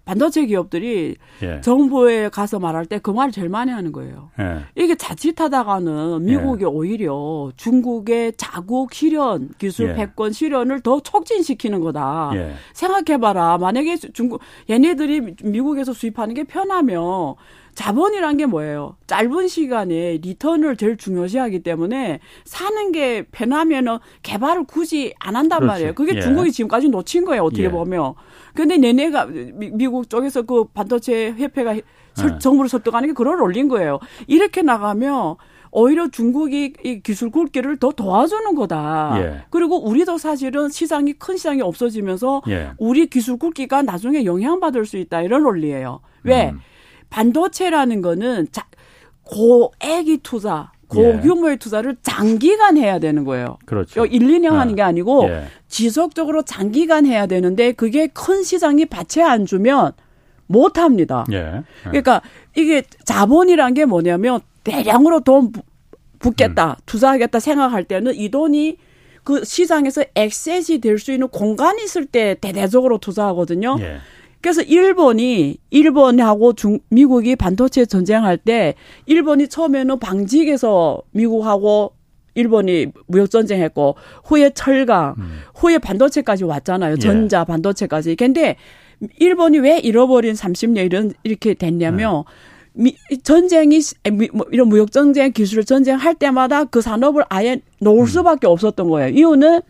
반도체 기업들이 예. 정부에 가서 말할 때 그 말을 제일 많이 하는 거예요. 예. 이게 자칫하다가는 미국이 예. 오히려 중국의 자국 실현, 기술 예. 패권 실현을 더 촉진시키는 거다. 예. 생각해봐라. 만약에 중국 얘네들이 미국에서 수입하는 게 편하면 자본이란 게 뭐예요? 짧은 시간에 리턴을 제일 중요시하기 때문에 사는 게 편하면은 개발을 굳이 안 한단 그렇지. 말이에요. 그게 예. 중국이 지금까지 놓친 거예요. 어떻게 예. 보면. 근데 내내가 미, 국 쪽에서 그 반도체 협회가 예. 정부를 설득하는 게 그걸 올린 거예요. 이렇게 나가면 오히려 중국이 이 기술 굴기를 더 도와주는 거다. 예. 그리고 우리도 사실은 시장이 큰 시장이 없어지면서 예. 우리 기술 굴기가 나중에 영향받을 수 있다 이런 논리예요. 왜? 음. 반도체라는 거는 자, 고액이 투자, 고규모의 예. 투자를 장기간 해야 되는 거예요. 그렇죠. 1, 2년 아. 하는 게 아니고 예. 지속적으로 장기간 해야 되는데 그게 큰 시장이 받쳐 안 주면 못 합니다. 예. 예. 그러니까 이게 자본이란 게 뭐냐면 대량으로 돈 붓겠다, 음. 투자하겠다 생각할 때는 이 돈이 그 시장에서 액세스 될수 있는 공간이 있을 때 대대적으로 투자하거든요. 예. 그래서 일본이 일본하고 중 미국이 반도체 전쟁할 때 일본이 처음에는 방직에서 미국하고 일본이 무역 전쟁했고 후에 철강, 음. 후에 반도체까지 왔잖아요. 예. 전자 반도체까지. 근데 일본이 왜 잃어버린 30년 이런 이렇게 됐냐면 음. 미, 전쟁이 뭐 이런 무역 전쟁 기술 전쟁 할 때마다 그 산업을 아예 놓을 음. 수밖에 없었던 거예요. 이유는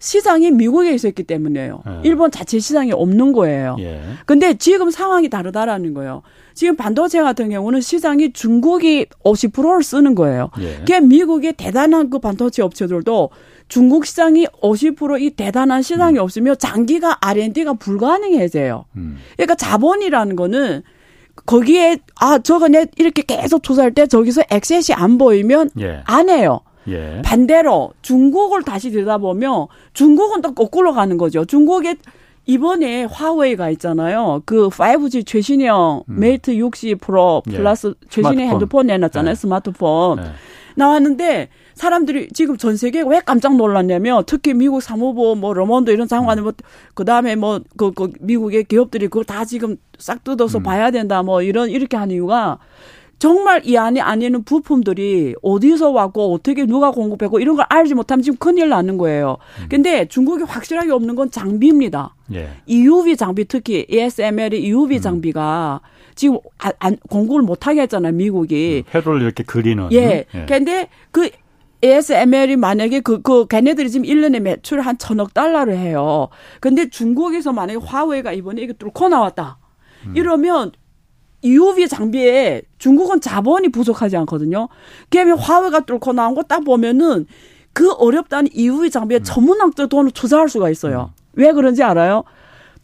시장이 미국에 있었기 때문에요. 예. 일본 자체 시장이 없는 거예요. 예. 근데 지금 상황이 다르다라는 거예요. 지금 반도체 같은 경우는 시장이 중국이 50%를 쓰는 거예요. 예. 그게 미국의 대단한 그 반도체 업체들도 중국 시장이 50%이 대단한 시장이 음. 없으면 장기가 R&D가 불가능해져요. 음. 그러니까 자본이라는 거는 거기에 아 저거 내 이렇게 계속 투자할 때 저기서 액셋이 안 보이면 예. 안 해요. 예. 반대로 중국을 다시 들여다보면 중국은 또 거꾸로 가는 거죠. 중국에 이번에 화웨이가 있잖아요. 그 5G 최신형 음. 메이트 60 프로 예. 플러스 예. 최신의 스마트폰. 핸드폰 내놨잖아요. 네. 스마트폰. 네. 나왔는데 사람들이 지금 전 세계가 왜 깜짝 놀랐냐면 특히 미국 상무부 뭐 러몬도 이런 장관이 뭐 그다음에 뭐그 그 미국의 기업들이 그걸 다 지금 싹 뜯어서 음. 봐야 된다 뭐 이런 이렇게 하는 이유가 정말 이 안에 안에는 부품들이 어디서 왔고 어떻게 누가 공급했고 이런 걸 알지 못하면 지금 큰일 나는 거예요. 음. 근데 중국이 확실하게 없는 건 장비입니다. 예. EUV 장비 특히 ASML의 EUV 음. 장비가 지금 안, 안, 공급을 못하게 했잖아요, 미국이. 음, 회로를 이렇게 그리는. 예. 예. 근데 그 ASML이 만약에 그, 그, 걔네들이 지금 1년에 매출 한 천억 달러를 해요. 근데 중국에서 만약에 화웨이가 이번에 이게 뚫고 나왔다. 음. 이러면 EUV 장비에 중국은 자본이 부족하지 않거든요. 그다음에 화웨이가 뚫고 나온 거 딱 보면은 그 어렵다는 EUV 장비에 전문학들 돈을 투자할 수가 있어요. 왜 그런지 알아요?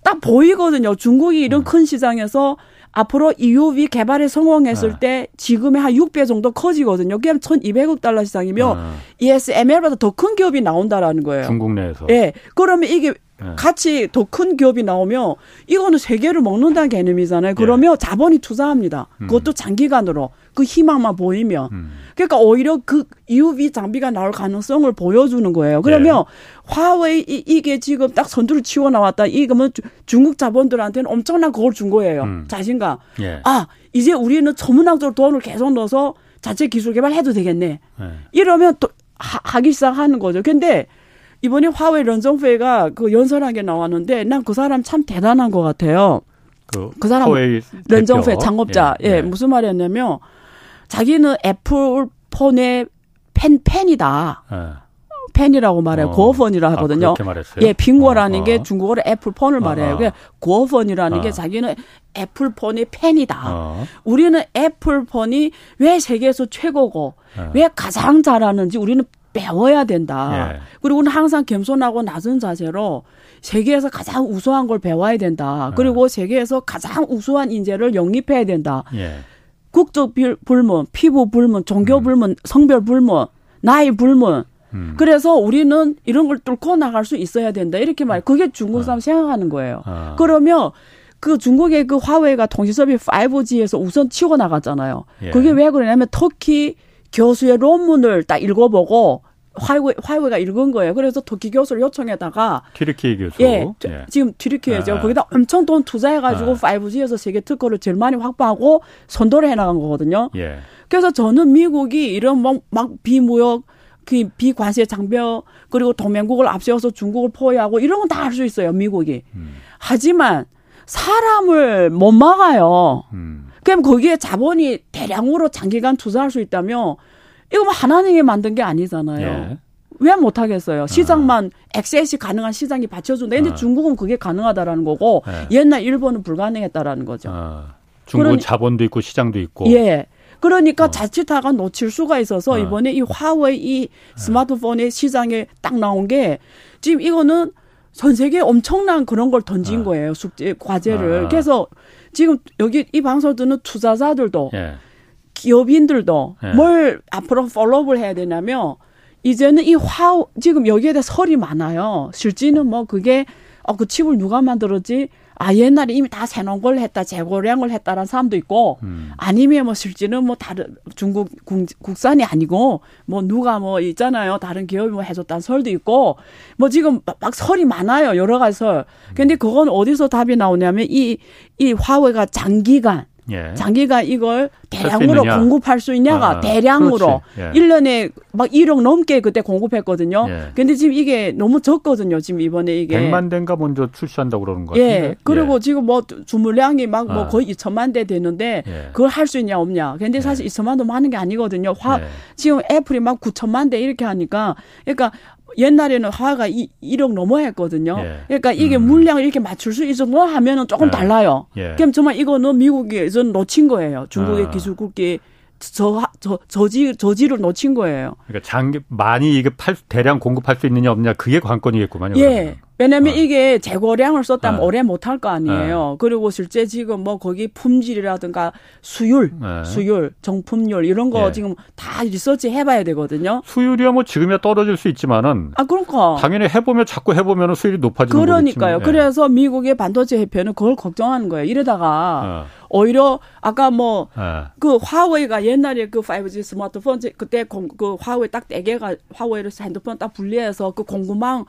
딱 보이거든요. 중국이 이런 큰 시장에서 앞으로 EUV 개발에 성공했을 네. 때 지금의 한 6배 정도 커지거든요. 그게 1,200억 달러 시장이며 아. ESML보다 더 큰 기업이 나온다라는 거예요. 중국 내에서. 예. 그러면 이게 네. 같이 더 큰 기업이 나오면 이거는 세계를 먹는다는 예. 개념이잖아요. 그러면 자본이 투자합니다. 그것도 장기간으로 그 희망만 보이면. 음. 그러니까 오히려 그 EUV 장비가 나올 가능성을 보여주는 거예요. 그러면 예. 화웨이 이- 이게 지금 딱 선두를 치고 나왔다. 이거면 주- 중국 자본들한테는 엄청난 그걸 준 거예요. 음. 자신감. 예. 아 이제 우리는 전문학적으로 돈을 계속 넣어서 자체 기술 개발해도 되겠네. 예. 이러면 또 하, 하기 시작하는 거죠. 근데 이번에 화웨이 런정페이가 그 연설한 게 나왔는데 난 그 사람 참 대단한 것 같아요. 그, 그 사람 런정페이. 창업자. 예, 무슨 말이었냐면 자기는 애플 폰의 팬 팬이다. 예. 팬이라고 말해요. 어. 果粉이라 아, 하거든요. 그렇게 말했어요? 예, 苹果라는 어, 게 어. 중국어로 애플폰을 말해요. 어, 그게 果粉이라는 어. 게 자기는 애플폰의 팬이다. 어. 우리는 애플폰이 왜 세계에서 최고고 어. 왜 가장 잘하는지 우리는 배워야 된다. 예. 그리고는 항상 겸손하고 낮은 자세로 세계에서 가장 우수한 걸 배워야 된다. 네. 그리고 세계에서 가장 우수한 인재를 영입해야 된다. 예. 국적 빌- 불문, 피부 불문, 종교 불문, 성별 불문, 나이 불문. 음. 그래서 우리는 이런 걸 뚫고 나갈 수 있어야 된다. 이렇게 말. 그게 중국 사람 생각하는 거예요. 아. 그러면 그 중국의 그 화웨이가 통신섭이 5G에서 우선 치고 나갔잖아요. 예. 그게 왜 그러냐면 터키 교수의 논문을 딱 읽어보고 화웨이, 화웨이가 읽은 거예요. 그래서 터키 교수를 요청해다가 튀르키 교수. 예, 저- 지금 튀르키예죠. 아. 거기다 엄청 돈 투자해가지고 아. 5G에서 세계 특허를 제일 많이 확보하고 선도를 해나간 거거든요. 예. 그래서 저는 미국이 이런 막, 막 비무역, 그 비관세 장벽 그리고 동맹국을 앞세워서 중국을 포위하고 이런 건 다 할 수 있어요. 미국이. 음. 하지만 사람을 못 막아요. 음. 그럼 거기에 자본이 대량으로 장기간 투자할 수 있다면 이거 뭐 하나님이 만든 게 아니잖아요. 예. 왜 못하겠어요? 시장만 액세스 가능한 시장이 받쳐준다. 근데 아. 중국은 그게 가능하다라는 거고 예. 옛날 일본은 불가능했다라는 거죠. 아, 중국은 그러니- 자본도 있고 시장도 있고. 예. 그러니까 어. 자칫다가 놓칠 수가 있어서 어. 이번에 이 화웨이 이 스마트폰의 시장에 딱 나온 게 지금 이거는 전 세계에 엄청난 그런 걸 던진 어. 거예요. 숙제 과제를. 어. 그래서 지금 여기 이 방송 듣는 투자자들도 예. 기업인들도 예. 뭘 앞으로 팔로우를 해야 되냐면 이제는 이 화 지금 여기에 대해 설이 많아요. 실제는 뭐 그게 어그 칩을 누가 만들었지? 아 옛날에 이미 다 새놓은 걸 했다 재고량을 했다라는 사람도 있고 음. 아니면 뭐 실제는 뭐 다른 중국 국, 국산이 아니고 뭐 누가 뭐 있잖아요. 다른 기업이 뭐 해줬다는 설도 있고 뭐 지금 막, 막 설이 많아요 여러 가지 설. 근데 그건 어디서 답이 나오냐면 이 이 화웨이가 장기간 예. 장기간 이걸 대량으로 있느냐? 공급할 수 있냐가 아, 대량으로. 예. 일 1년에 막 1억 넘게 그때 공급했거든요. 예. 근데 지금 이게 너무 적거든요. 지금 이번에 이게 100만 대인가 먼저 출시한다고 그러는 것 같은데. 예. 그리고 지금 뭐 주물량이 막뭐 아. 거의 2천만 대 되는데 예. 그걸 할 수 있냐 없냐. 근데 사실 2천만 도 많은 게 아니거든요. 화 예. 지금 애플이 막 9천만 대 이렇게 하니까 그러니까 옛날에는 화가 이 1억 넘어 했거든요. 예. 그러니까 이게 음. 물량을 이렇게 맞출 수 있어도 하면은 조금 예. 달라요. 예. 그럼 정말 이거는 미국에서 놓친 거예요. 중국의 아. 기술 국기 저, 저, 저지, 저지를 놓친 거예요. 그러니까 장기 많이 이게 팔 대량 공급할 수 있느냐 없느냐 그게 관건이겠구만요. 예. 그러면. 왜냐면 어. 이게 재고량을 썼다면 어. 오래 못할 거 아니에요. 그리고 실제 지금 뭐 거기 품질이라든가 수율, 예. 수율, 정품률 이런 거 예. 지금 다 리서치 해봐야 되거든요. 수율이야 뭐 지금이야 떨어질 수 있지만은 아, 그러니까. 당연히 해보면 자꾸 해보면 수율이 높아지는 그러니까요. 거겠지. 예. 그래서 미국의 반도체 협회는 그걸 걱정하는 거예요. 이러다가 어. 오히려 아까 뭐 예. 그 화웨이가 옛날에 그 5G 스마트폰 제- 그때 공, 그 화웨이 딱네 개가 화웨이를 핸드폰 딱 분리해서 그 공급망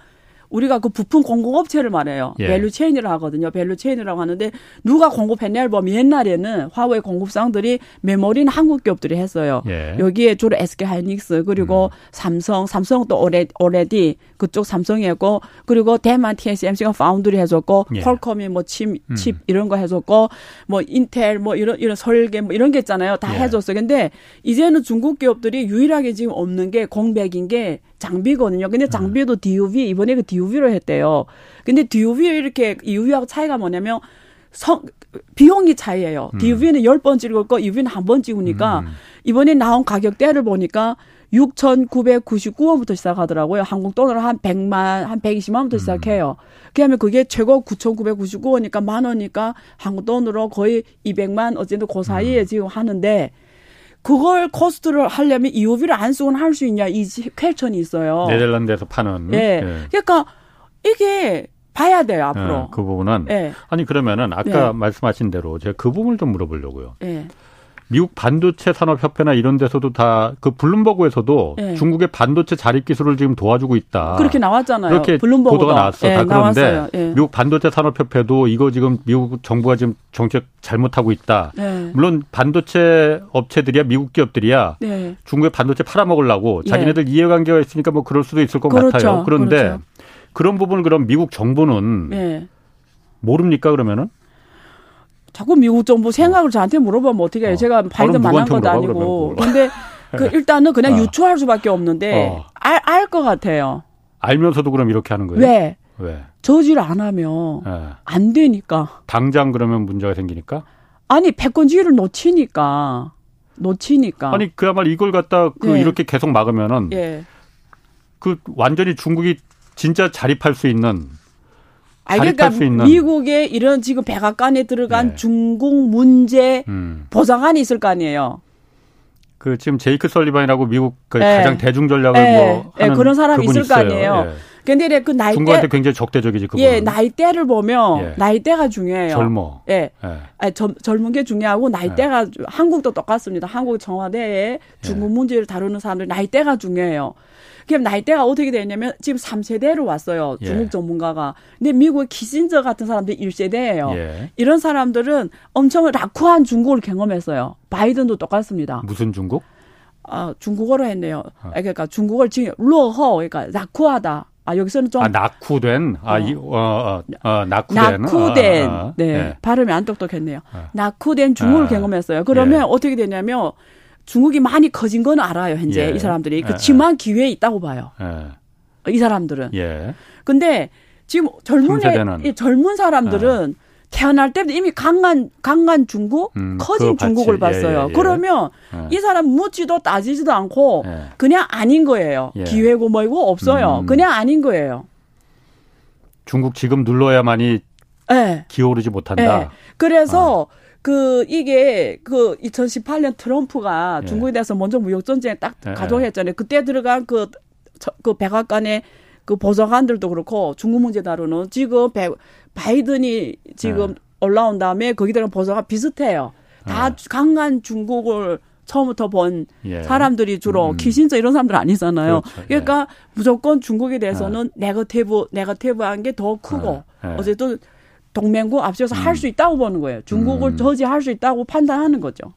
우리가 그 부품 공급업체를 말해요. 예. value chain이라고 하거든요. value chain이라고 하는데 누가 공급했냐를 보면 옛날에는 화웨이 공급상들이 메모리는 한국 기업들이 했어요. 예. 여기에 주로 SK 하이닉스 그리고 삼성, 삼성도 al- already 그쪽 삼성이 했고 그리고 대만 TSMC가 foundry 해줬고 예. 퀄컴이 뭐 칩, 음. 칩 이런 거 해줬고 뭐 인텔 뭐 이런 이런 설계 뭐 이런 게 있잖아요. 다 예. 해줬어요. 근데 이제는 중국 기업들이 유일하게 지금 없는 게 공백인 게 장비거든요. 근데 장비도 DUV 이번에 그 DUV로 했대요. 근데 DUV 이렇게 EUV하고 차이가 뭐냐면 성 비용이 차이예요. 음. DUV는 10번 찍을 거 EV는 한 번 찍으니까 음. 이번에 나온 가격대를 보니까 6,999원부터 시작하더라고요. 한국 돈으로 한 100만, 한 120만 원부터 음. 시작해요. 그러면 그게 최고 9,999원이니까 만 원이니까 한국 돈으로 거의 200만 어쨌든 그 사이에 음. 지금 하는데 그걸 코스트를 하려면 EOB를 안 쓰고는 할 수 있냐 이 퀘천이 있어요. 네덜란드에서 파는. 예. 예. 그러니까 이게 봐야 돼요 앞으로. 예, 그 부분은. 예. 아니 그러면은 아까 예. 말씀하신 대로 제가 그 부분을 좀 물어보려고요. 예. 미국 반도체 산업 협회나 이런 데서도 다 그 블룸버그에서도 네. 중국의 반도체 자립 기술을 지금 도와주고 있다. 그렇게 나왔잖아요. 그렇게 블룸버그가. 보도가 나왔어. 네, 다 그런데 네. 미국 반도체 산업 협회도 이거 지금 미국 정부가 지금 정책 잘못하고 있다. 네. 물론 반도체 업체들이야 미국 기업들이야 네. 중국의 반도체 팔아먹으려고 예. 자기네들 이해관계가 있으니까 뭐 그럴 수도 있을 것 그렇죠. 같아요. 그런데 그렇죠. 그런 부분 그럼 미국 정부는 예. 모릅니까 그러면은? 자꾸 미국 정부 생각을 저한테 물어보면 어떻게 해요? 어. 제가 바이든 만난 것도 아니고. 근데 그 일단은 그냥 어. 유추할 수밖에 없는데 어. 알알 것 같아요. 알면서도 그럼 이렇게 하는 거예요? 왜? 왜? 저지를 안 하면 네. 안 되니까. 당장 그러면 문제가 생기니까? 아니 패권주의를 놓치니까. 놓치니까. 아니 그야말로 이걸 갖다 그 네. 이렇게 계속 막으면은 네. 그 완전히 중국이 진짜 자립할 수 있는 아, 그러니까 미국의 이런 지금 백악관에 들어간 네. 중국 문제 음. 보장안이 있을 거 아니에요. 그 지금 제이크 설리반이라고 미국 그 네. 가장 대중 전략을 네. 뭐 네. 하는 그런 사람이 있을 있어요. 거 아니에요. 예. 근데 그 나이대 중국한테 굉장히 적대적이지 그분. 예, 나이대를 보면 예. 나이대가 중요해요. 젊어. 예. 예. 아니, 젊, 젊은 게 중요하고 나이대가 예. 한국도 똑같습니다. 한국 청와대에 중국 예. 문제를 다루는 사람들 나이대가 중요해요. 그럼 나이대가 어떻게 되냐면 지금 3세대로 왔어요. 예. 중국 예. 전문가가. 근데 미국의 키신저 같은 사람들 1세대예요. 예. 이런 사람들은 엄청 라쿠한 중국을 경험했어요. 바이든도 똑같습니다. 무슨 중국? 아, 중국어로 했네요. 어. 그러니까 중국어를 지금 루허 그러니까 라쿠하다. 아 여기서는 좀 아, 낙후된 아, 어. 이, 어, 어, 어 낙후된 낙후된 아, 아, 아. 네. 네. 발음이 안 똑똑했네요. 아. 낙후된 중국을 경험했어요. 그러면 예. 어떻게 되냐면 중국이 많이 커진 건 알아요, 현재 예. 이 사람들이. 그치만 예. 기회에 있다고 봐요. 예. 이 사람들은. 예. 근데 지금 젊은 애, 젊은 사람들은 예. 태어날 때부터 이미 강한 강한 중국, 음, 커진 중국을 예, 봤어요. 예, 그러면 이 사람 묻지도 따지지도 않고 그냥 아닌 거예요. 기회고 뭐고 없어요. 음. 그냥 아닌 거예요. 중국 지금 눌러야만이 기어오르지 못한다. 그래서 어. 그 이게 그 2018년 트럼프가 예. 중국에 대해서 먼저 무역 전쟁 딱 예. 개전했잖아요. 그때 들어간 그, 그 백악관의 그 보좌관들도 그렇고 중국 문제 다루는 지금 배, 바이든이 지금 예. 올라온 다음에 거기 들어간 보좌관 비슷해요. 다 예. 강한 중국을 처음부터 본 예. 사람들이 주로 음. 키신저 이런 사람들 아니잖아요. 그렇죠. 예. 그러니까 무조건 중국에 대해서는 negative negative한 게 더 크고 어쨌든 동맹국 앞서서 음. 할수 있다고 보는 거예요. 중국을 음. 저지할 수 있다고 판단하는 거죠.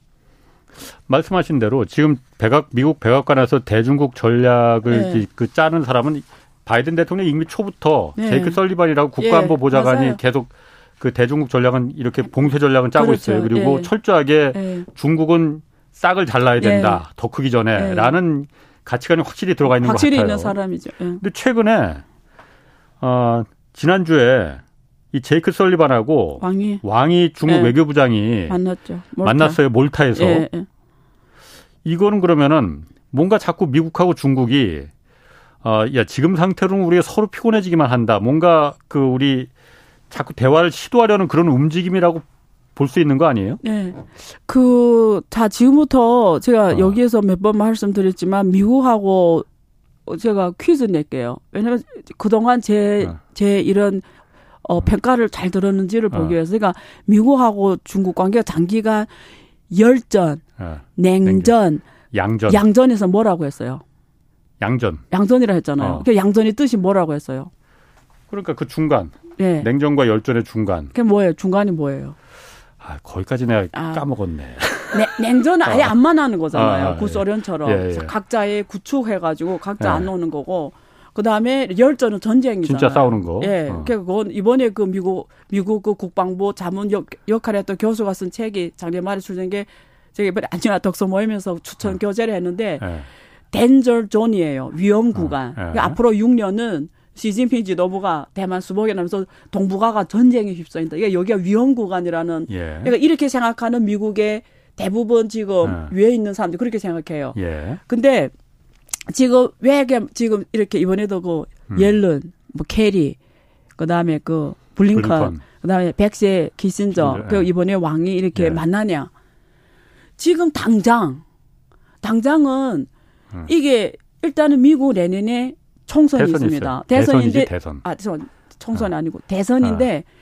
말씀하신 대로 지금 백악 미국 백악관에서 대중국 전략을 네. 그 짜는 사람은 바이든 대통령 이미 초부터 네. 제이크 설리반이라고 국가안보보좌관이 예, 계속 그 대중국 전략은 이렇게 봉쇄 전략은 짜고 그렇죠. 있어요. 그리고 예. 철저하게 예. 중국은 싹을 잘라야 된다. 예. 더 크기 전에라는 예. 가치관이 확실히 들어가 있는 확실히 것 같아요. 있는 사람이죠. 예. 근데 최근에 어 지난주에 이 제이크 설리반하고 왕이, 왕이 중국 예. 외교부장이 만났죠. 몰타. 만났어요. 몰타에서. 이거는 그러면은 뭔가 자꾸 미국하고 중국이 어, 야, 지금 상태로는 우리가 서로 피곤해지기만 한다. 뭔가 그 우리 자꾸 대화를 시도하려는 그런 움직임이라고 볼 수 있는 거 아니에요? 네. 그, 자, 지금부터 제가 어. 여기에서 몇 번 말씀드렸지만 미국하고 제가 퀴즈 낼게요. 왜냐면 그동안 제, 어. 제 이런 어, 평가를 잘 들었는지를 보기 어. 위해서. 그러니까 미국하고 중국 관계가 장기간 열전, 어. 냉전, 양전. 양전에서 뭐라고 했어요? 양전. 양전이라 했잖아요. 어. 그 양전이 뜻이 뭐라고 했어요? 그러니까 그 중간. 네. 냉전과 열전의 중간. 그게 뭐예요? 중간이 뭐예요? 아, 거기까지 내가 아. 까먹었네. 네, 냉전은 아예 어. 안만 하는 거잖아요. 아, 구소련처럼. 예, 예. 각자의 구축해가지고 각자 예. 안 오는 거고. 그 다음에 열전은 전쟁이잖아요. 진짜 싸우는 거. 예. 어. 그건 이번에 그 미국 미국 그 국방부 자문 역, 역할을 했던 교수가 쓴 책이 작년 말에 출된 게 저기 이번에 안유화 독서 모임에서 추천 어. 교재를 했는데 예. Danger Zone이에요. 위험 어. 구간. 어. 예. 그러니까 앞으로 6년은 시진핑 지도부가 대만 수복에 나서면서 동북아가 전쟁에 휩싸인다. 이게 여기가 위험 구간이라는. 예. 그러니까 이렇게 생각하는 미국의 대부분 지금 예. 위에 있는 사람들이 그렇게 생각해요. 예. 근데 지금 왜 지금 이렇게 이번에도 그 음. 옐런, 뭐 케리, 그 다음에 그 블링컨, 블링컨. 그 다음에 백세 키신저, 그 이번에 왕이 이렇게 예. 만나냐? 지금 당장 당장은 음. 이게 일단은 미국 내년에 총선이 있습니다. 대선인데 대선. 아, 총선이 아. 아니고 대선인데 아.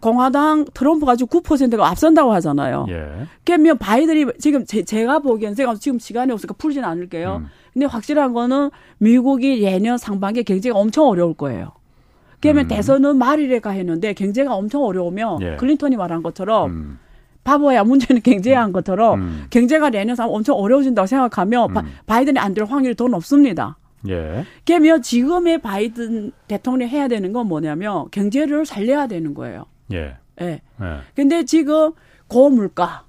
공화당 트럼프 가지고 9%가 앞선다고 하잖아요. 예. 그러면 바이든이 지금 제, 가 보기엔 제가 지금 시간이 없으니까 풀지는 않을게요. 음. 근데 확실한 거는 미국이 내년 상반기에 경제가 엄청 어려울 거예요. 그러면 음. 대선은 말일에 가 했는데 경제가 엄청 어려우면 예. 클린턴이 말한 것처럼 음. 바보야 문제는 경제한 것처럼 음. 경제가 내년 상 엄청 어려워진다고 생각하면 바, 음. 바 이든이 안 될 확률이 더 높습니다. 예. 그러면 지금의 바이든 대통령이 해야 되는 건 뭐냐면 경제를 살려야 되는 거예요. 예. 예. 예. 근데 지금 고물가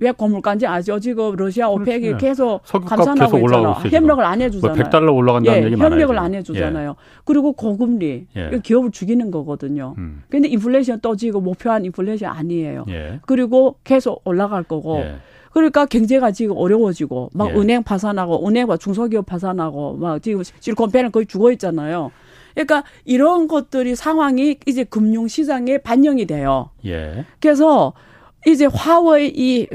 왜 고물가인지 아죠? 지금 러시아 오펙이 그렇지. 계속 감산하고 계속 있잖아. 협력을 안 해주잖아요. 뭐 100달러 올라간다는 예, 얘기 많아요. 협력을 안 해주잖아요. 예. 그리고 고금리 예. 기업을 죽이는 거거든요. 음. 근데 인플레이션 또 지금 목표한 인플레이션 아니에요. 예. 그리고 계속 올라갈 거고. 예. 그러니까 경제가 지금 어려워지고 막 예. 은행 파산하고 은행과 중소기업 파산하고 막 지금 실리콘밸리 거의 죽어 있잖아요. 그러니까 이런 것들이 상황이 이제 금융 시장에 반영이 돼요. 예. 그래서 이제 화웨이 이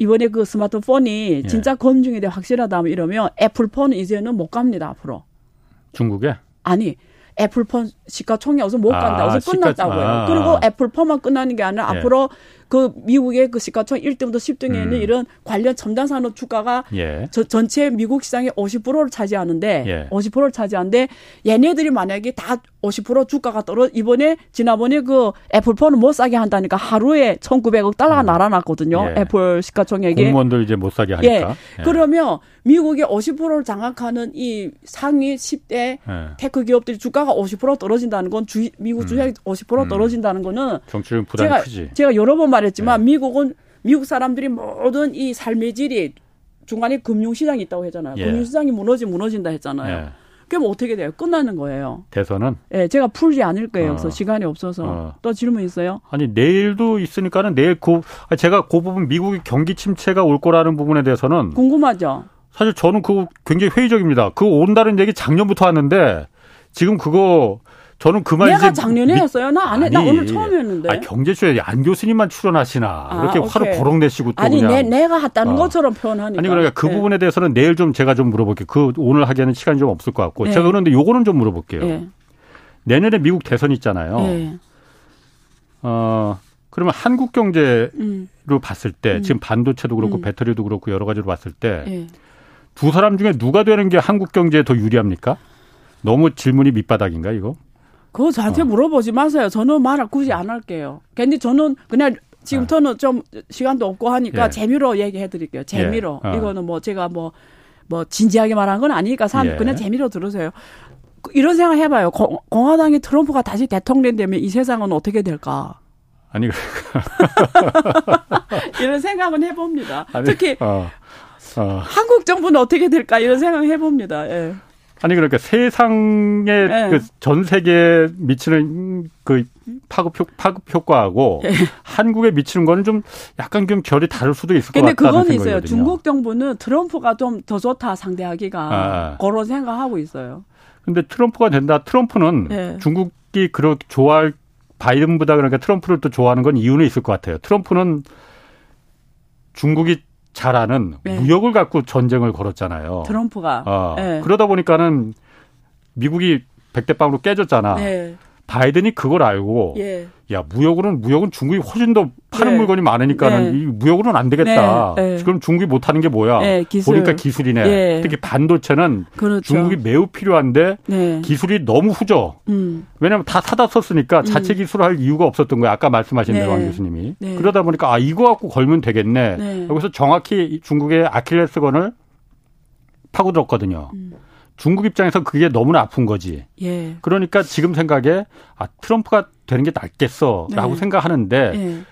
이번에 그 스마트폰이 예. 진짜 검증이 돼 확실하다면 이러면 애플폰 이제는 못 갑니다 앞으로. 중국에? 아니 애플폰 시가총액 어서 못 간다. 어서 아, 끝났다고요. 아. 그리고 애플폰만 끝나는 게 아니라 예. 앞으로 그 미국의 그 시가총 1등부터 10등에 있는 음. 이런 관련 첨단 산업 주가가 예. 저 전체 미국 시장의 50%를 차지하는데 예. 50%를 차지하는데 얘네들이 만약에 다 50% 주가가 떨어 이번에 지난번에 그 애플폰을 못 사게 한다니까 하루에 1,900억 달러가 음. 날아났거든요. 예. 애플 시가총액이 공무원들 이제 못 사게 하니까. 예. 예. 그러면 미국의 50%를 장악하는 이 상위 10대 예. tech 기업들이 주가가 50% 떨어진다는 건 주, 미국 주식이 음. 50% 떨어진다는 거는 정치적 부담이 제가, 크지. 제가 여러 번 말 했지만 네. 미국은 미국 사람들이 모든 이 삶의 질이 중간에 금융시장이 있다고 했잖아요. 예. 금융시장이 무너지 무너진다 했잖아요. 예. 그럼 어떻게 돼요? 끝나는 거예요. 대선은? 예, 네, 제가 풀지 않을 거예요. 어. 그래서 시간이 없어서. 어. 또 질문 있어요? 아니, 내일도 있으니까는 내일 그, 제가 그 부분 미국의 경기 침체가 올 거라는 부분에 대해서는. 궁금하죠? 사실 저는 그거 굉장히 회의적입니다. 그거 온다는 얘기 작년부터 하는데 지금 그거 저는 그 말이 내가 작년에 미... 했어요. 나 안 해. 나 오늘 처음 했는데. 아, 경제쇼에 안 교수님만 출연하시나. 아, 이렇게 오케이. 화를 버럭 내시고 또 아니, 그냥. 내, 내가 했다는 어. 것처럼 표현하니까. 아니 그러니까 그 네. 부분에 대해서는 내일 좀 제가 좀 물어볼게요. 그 오늘 하기에는 시간이 좀 없을 것 같고. 네. 제가 그런데 요거는 좀 물어볼게요. 네. 내년에 미국 대선 있잖아요. 네. 어, 그러면 한국 경제로 음. 봤을 때 음. 지금 반도체도 그렇고 음. 배터리도 그렇고 여러 가지로 봤을 때두 네. 사람 중에 누가 되는 게 한국 경제에 더 유리합니까? 너무 질문이 밑바닥인가 이거? 그거 저한테 어. 물어보지 마세요. 저는 말을 굳이 안 할게요. 근데 저는 그냥 지금부터는 네. 좀 시간도 없고 하니까 예. 재미로 얘기해 드릴게요. 재미로. 예. 어. 이거는 뭐 제가 뭐, 뭐 진지하게 말한 건 아니니까 사람 예. 그냥 재미로 들으세요. 이런 생각 해봐요. 공, 공화당이 트럼프가 다시 대통령 되면 이 세상은 어떻게 될까? 아니, 이런 생각은 해봅니다. 아니, 특히 어, 어. 한국 정부는 어떻게 될까 이런 생각 해봅니다. 예. 아니 그러니까 세상에 네. 그전 세계에 미치는 그 파급 효, 파급 효과하고 네. 한국에 미치는 거는 좀 약간 좀 결이 다를 수도 있을 것 같다는 생각이거든요. 근데 그건 있어요. 중국 정부는 트럼프가 좀 더 좋다 상대하기가 아. 그런 생각하고 있어요. 근데 트럼프가 된다. 트럼프는 네. 중국이 그렇게 좋아할 바이든보다 그러니까 트럼프를 또 좋아하는 건 이유는 있을 것 같아요. 트럼프는 중국이 잘하는 네. 무역을 갖고 전쟁을 걸었잖아요. 트럼프가. 어. 네. 그러다 보니까는 미국이 백대빵으로 깨졌잖아. 네. 바이든이 그걸 알고 예. 야 무역으로는 무역은 중국이 훨씬 더 파는 네. 물건이 많으니까는 네. 이 무역으로는 안 되겠다. 네. 네. 그럼 중국이 못하는 게 뭐야? 네, 기술. 보니까 기술이네. 예. 특히 반도체는 그렇죠. 중국이 매우 필요한데 네. 기술이 너무 후져. 음. 왜냐하면 다 사다 썼으니까 음. 자체 기술을 할 이유가 없었던 거예요. 아까 말씀하신 대로 왕 교수님이. 그러다 보니까 아 이거 갖고 걸면 되겠네. 여기서 정확히 중국의 아킬레스건을 파고들었거든요. 음. 중국 입장에서 그게 너무나 아픈 거지. 예. 그러니까 지금 생각에 아 트럼프가 되는 게 낫겠어라고 네. 생각하는데 예.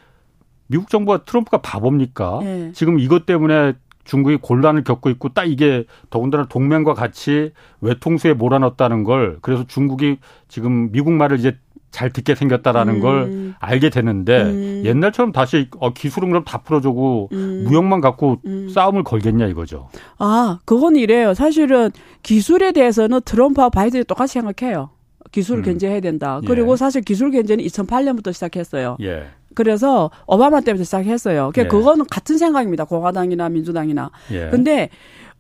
미국 정부가 트럼프가 바보입니까? 예. 지금 이것 때문에 중국이 곤란을 겪고 있고 딱 이게 더군다나 동맹과 같이 외통수에 몰아넣었다는 걸 그래서 중국이 지금 미국 말을 이제 잘 듣게 생겼다라는 음. 걸 알게 되는데 음. 옛날처럼 다시 어, 기술은 그럼 다 풀어주고 음. 무역만 갖고 음. 싸움을 걸겠냐 이거죠. 아, 그건 이래요. 사실은 기술에 대해서는 트럼프와 바이든이 똑같이 생각해요. 기술을 음. 견제해야 된다. 예. 그리고 사실 기술 견제는 2008년부터 시작했어요. 예. 그래서 오바마 때부터 시작했어요. 그러니까 예. 그거는 같은 생각입니다. 공화당이나 민주당이나. 예. 근데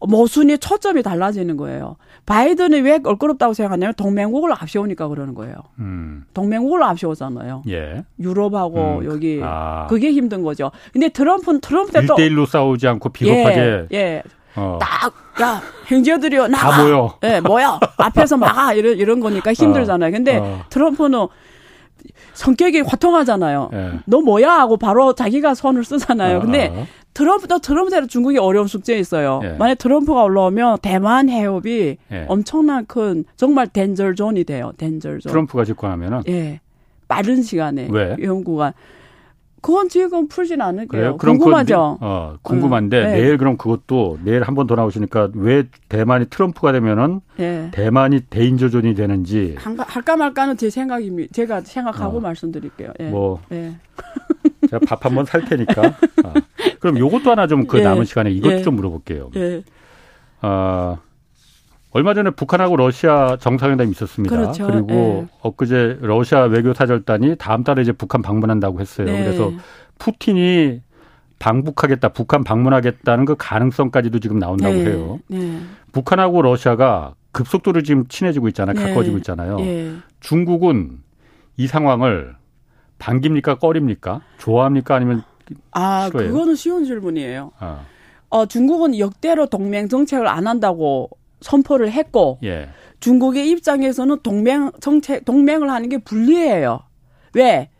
모순이 초점이 달라지는 거예요. 바이든이 왜 껄끄럽다고 생각하냐면 동맹국을 앞세우니까 그러는 거예요. 음. 동맹국을 앞세우잖아요. 예. 유럽하고 음, 여기 아. 그게 힘든 거죠. 근데 트럼프는 트럼프 때또 1대1로 싸우지 않고 비겁하게 예, 예. 어, 딱, 야, 행제들이요, 나가. 다 모여. 예, 뭐야. 앞에서 막아. 이런, 이런 거니까 힘들잖아요. 근데 어. 트럼프는 성격이 화통하잖아요. 예. 너 뭐야? 하고 바로 자기가 손을 쓰잖아요. 어, 근데 어. 트럼프도 트럼프 대로 중국이 어려운 숙제 있어요. 예. 만약 트럼프가 올라오면 대만 해협이 예. 엄청난 큰 정말 덴저존이 돼요. 덴저존. 트럼프가 집권하면은 예. 빠른 시간에 왜? 연구가 그건 지금 풀진 않을게요. 그래요. 그럼 궁금하죠. 그건, 어, 궁금한데 음, 네. 내일 그럼 그것도 내일 한 번 더 나오시니까 왜 대만이 트럼프가 되면은 예. 대만이 대인조존이 되는지 한가- 할까 말까는 제 생각입니다. 제가 생각하고 어. 말씀드릴게요. 예. 뭐 예. 제가 밥 한 번 살 테니까. 아, 그럼 요것도 하나 좀그 예. 남은 시간에 이것 예. 좀 물어볼게요. 예. 아, 얼마 전에 북한하고 러시아 정상회담이 있었습니다. 그렇죠. 리고 예. 엊그제 러시아 외교사절단이 다음 달에 이제 북한 방문한다고 했어요. 네. 그래서 푸틴이 방북하겠다, 북한 방문하겠다는 그 가능성까지도 지금 나온다고 네. 해요. 네. 북한하고 러시아가 급속도로 지금 친해지고 있잖아요. 네. 가까워지고 있잖아요. 예. 중국은 이 상황을 반깁니까, 꺼립니까, 좋아합니까, 아니면 아, 싫어해요? 그거는 쉬운 질문이에요. 아, 어, 중국은 역대로 동맹 정책을 안 한다고 선포를 했고 예, 중국의 입장에서는 동맹 정책 동맹을 하는 게 불리해요. 왜?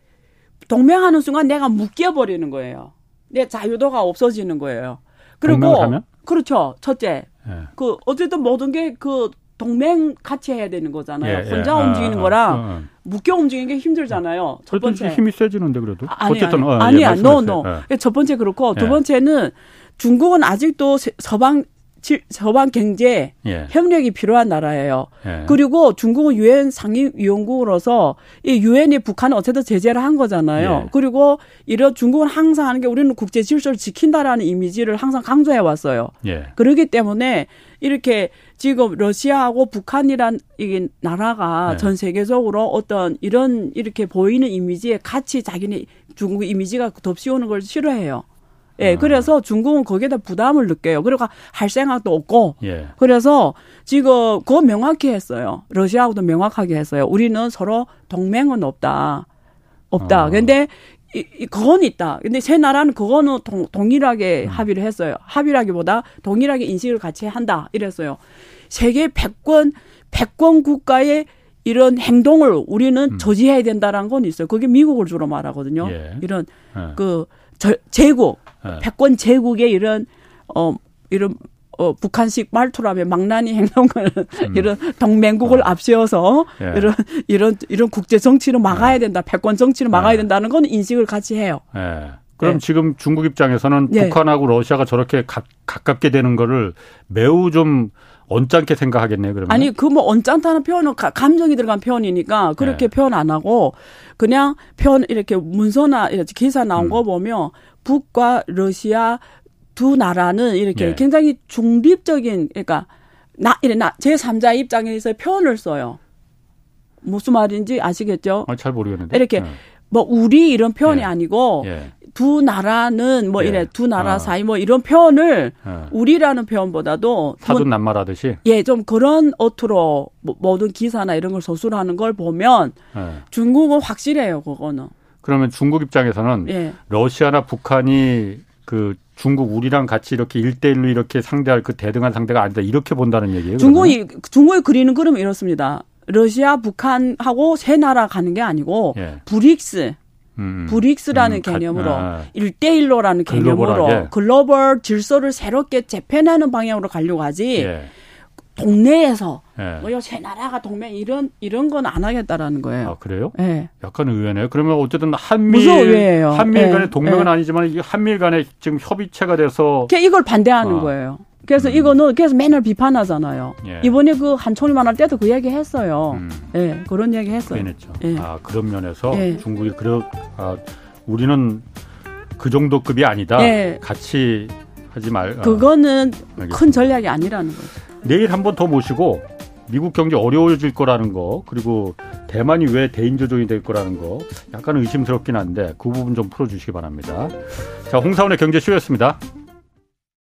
동맹하는 순간 내가 묶여 버리는 거예요. 내 자유도가 없어지는 거예요. 그리고? 그렇죠. 첫째. 예. 그 어쨌든 모든 게 그 동맹 같이 해야 되는 거잖아요. 예, 예. 혼자 아, 움직이는 아, 거랑 아, 아. 묶여 움직이는 게 힘들잖아요. 첫 번째. 힘이 세지는데 그래도 아니, 어쨌든 아니, 어, 예, 아니야, no, 말씀하세요. no. 첫 번째 그렇고 두 예. 번째는 중국은 아직도 세- 서방 지- 서방 경제 예. 협력이 필요한 나라예요. 예. 그리고 중국은 유엔 상임위원국으로서 이 유엔이 북한을 어쨌든 제재를 한 거잖아요. 예. 그리고 이런 중국은 항상 하는 게 우리는 국제 질서를 지킨다라는 이미지를 항상 강조해 왔어요. 예. 그러기 때문에 이렇게 지금 러시아하고 북한이란 이 나라가 네. 전 세계적으로 어떤 이런 이렇게 보이는 이미지에 같이 자기네 중국 이미지가 덮씌우는 걸 싫어해요. 예, 아. 그래서 중국은 거기에다 부담을 느껴요. 그리고 할 생각도 없고. 예. 그래서 지금 그거 명확히 했어요. 러시아하고도 명확하게 했어요. 우리는 서로 동맹은 없다. 없다. 어. 근데 이, 이 그건 있다. 근데 세 나라는 그거는 동, 동일하게 합의를 했어요. 합의라기보다 동일하게 인식을 같이 한다. 이랬어요. 세계 100권 100권 국가의 이런 행동을 우리는 저지해야 된다라는 건 있어요. 그게 미국을 주로 말하거든요. 예. 이런 예. 그 저, 제국 예. 패권 제국의 이런 어 이런 어 북한식 말투라면 망나니 행동을 이런 동맹국을 앞세워서 음. 어. 예. 이런 이런 이런 국제 정치를 막아야 된다. 패권 정치를 막아야 예. 된다는 건 인식을 같이 해요. 예. 그럼 네. 지금 중국 입장에서는 네. 북한하고 러시아가 저렇게 가, 가깝게 되는 거를 매우 좀 언짢게 생각하겠네요. 그러면 아니 그 뭐 언짢다는 표현은 가- 감정이 들어간 표현이니까 그렇게 네. 표현 안 하고 그냥 표현 이렇게 문서나 이렇게 기사 나온 음. 거 보면 북과 러시아 두 나라는 이렇게 예. 굉장히 중립적인 그러니까 나 이래 나제 3자 입장에서 표현을 써요. 무슨 말인지 아시겠죠? 아, 잘 모르겠는데. 이렇게 예. 뭐 우리 이런 표현이 예. 아니고 예. 두 나라는 뭐 예. 이래 두 나라 아. 사이 뭐 이런 표현을 예. 우리라는 표현보다도 뭐 사돈 남말하듯이. 예, 좀 그런 어투로 뭐- 모든 기사나 이런 걸 서술하는 걸 보면 예. 중국은 확실해요, 그거는. 그러면 중국 입장에서는 예. 러시아나 북한이 그 중국 우리랑 같이 이렇게 일대일로 이렇게 상대할 그 대등한 상대가 아니다 이렇게 본다는 얘기예요. 그러면? 중국이 중국이 그리는 그림은 이렇습니다. 러시아, 북한하고 세 나라 가는 게 아니고 예. 브릭스, 음, 음. 브릭스라는 음, 가- 개념으로 아. 일대일로라는 개념으로 글로벌하게. 글로벌 질서를 새롭게 재편하는 방향으로 가려고 하지. 예. 동네에서 예. 뭐요 세 나라가 동맹 이런 이런 건 안 하겠다라는 거예요. 아 그래요? 예. 약간 의외네요. 그러면 어쨌든 의외예요? 한밀 간의 예, 동맹은 예. 아니지만 한밀 간에 지금 협의체가 돼서 이걸 반대하는 아. 거예요. 그래서 음. 이거는 그래서 맨날 비판하잖아요. 예. 이번에 그 한총리만 할 때도 그 얘기 했어요. 음, 예, 그런 얘기 했어요. 그랬죠. 예. 아 그런 면에서 예. 중국이 그래 아, 우리는 그 정도 급이 아니다. 예. 같이 하지 말. 아, 그거는 알겠습니다. 큰 전략이 아니라는 거죠. 내일 한 번 더 모시고 미국 경제 어려워질 거라는 거 그리고 대만이 왜 대인조정이 될 거라는 거 약간 의심스럽긴 한데 그 부분 좀 풀어주시기 바랍니다. 자 홍사원의 경제쇼였습니다.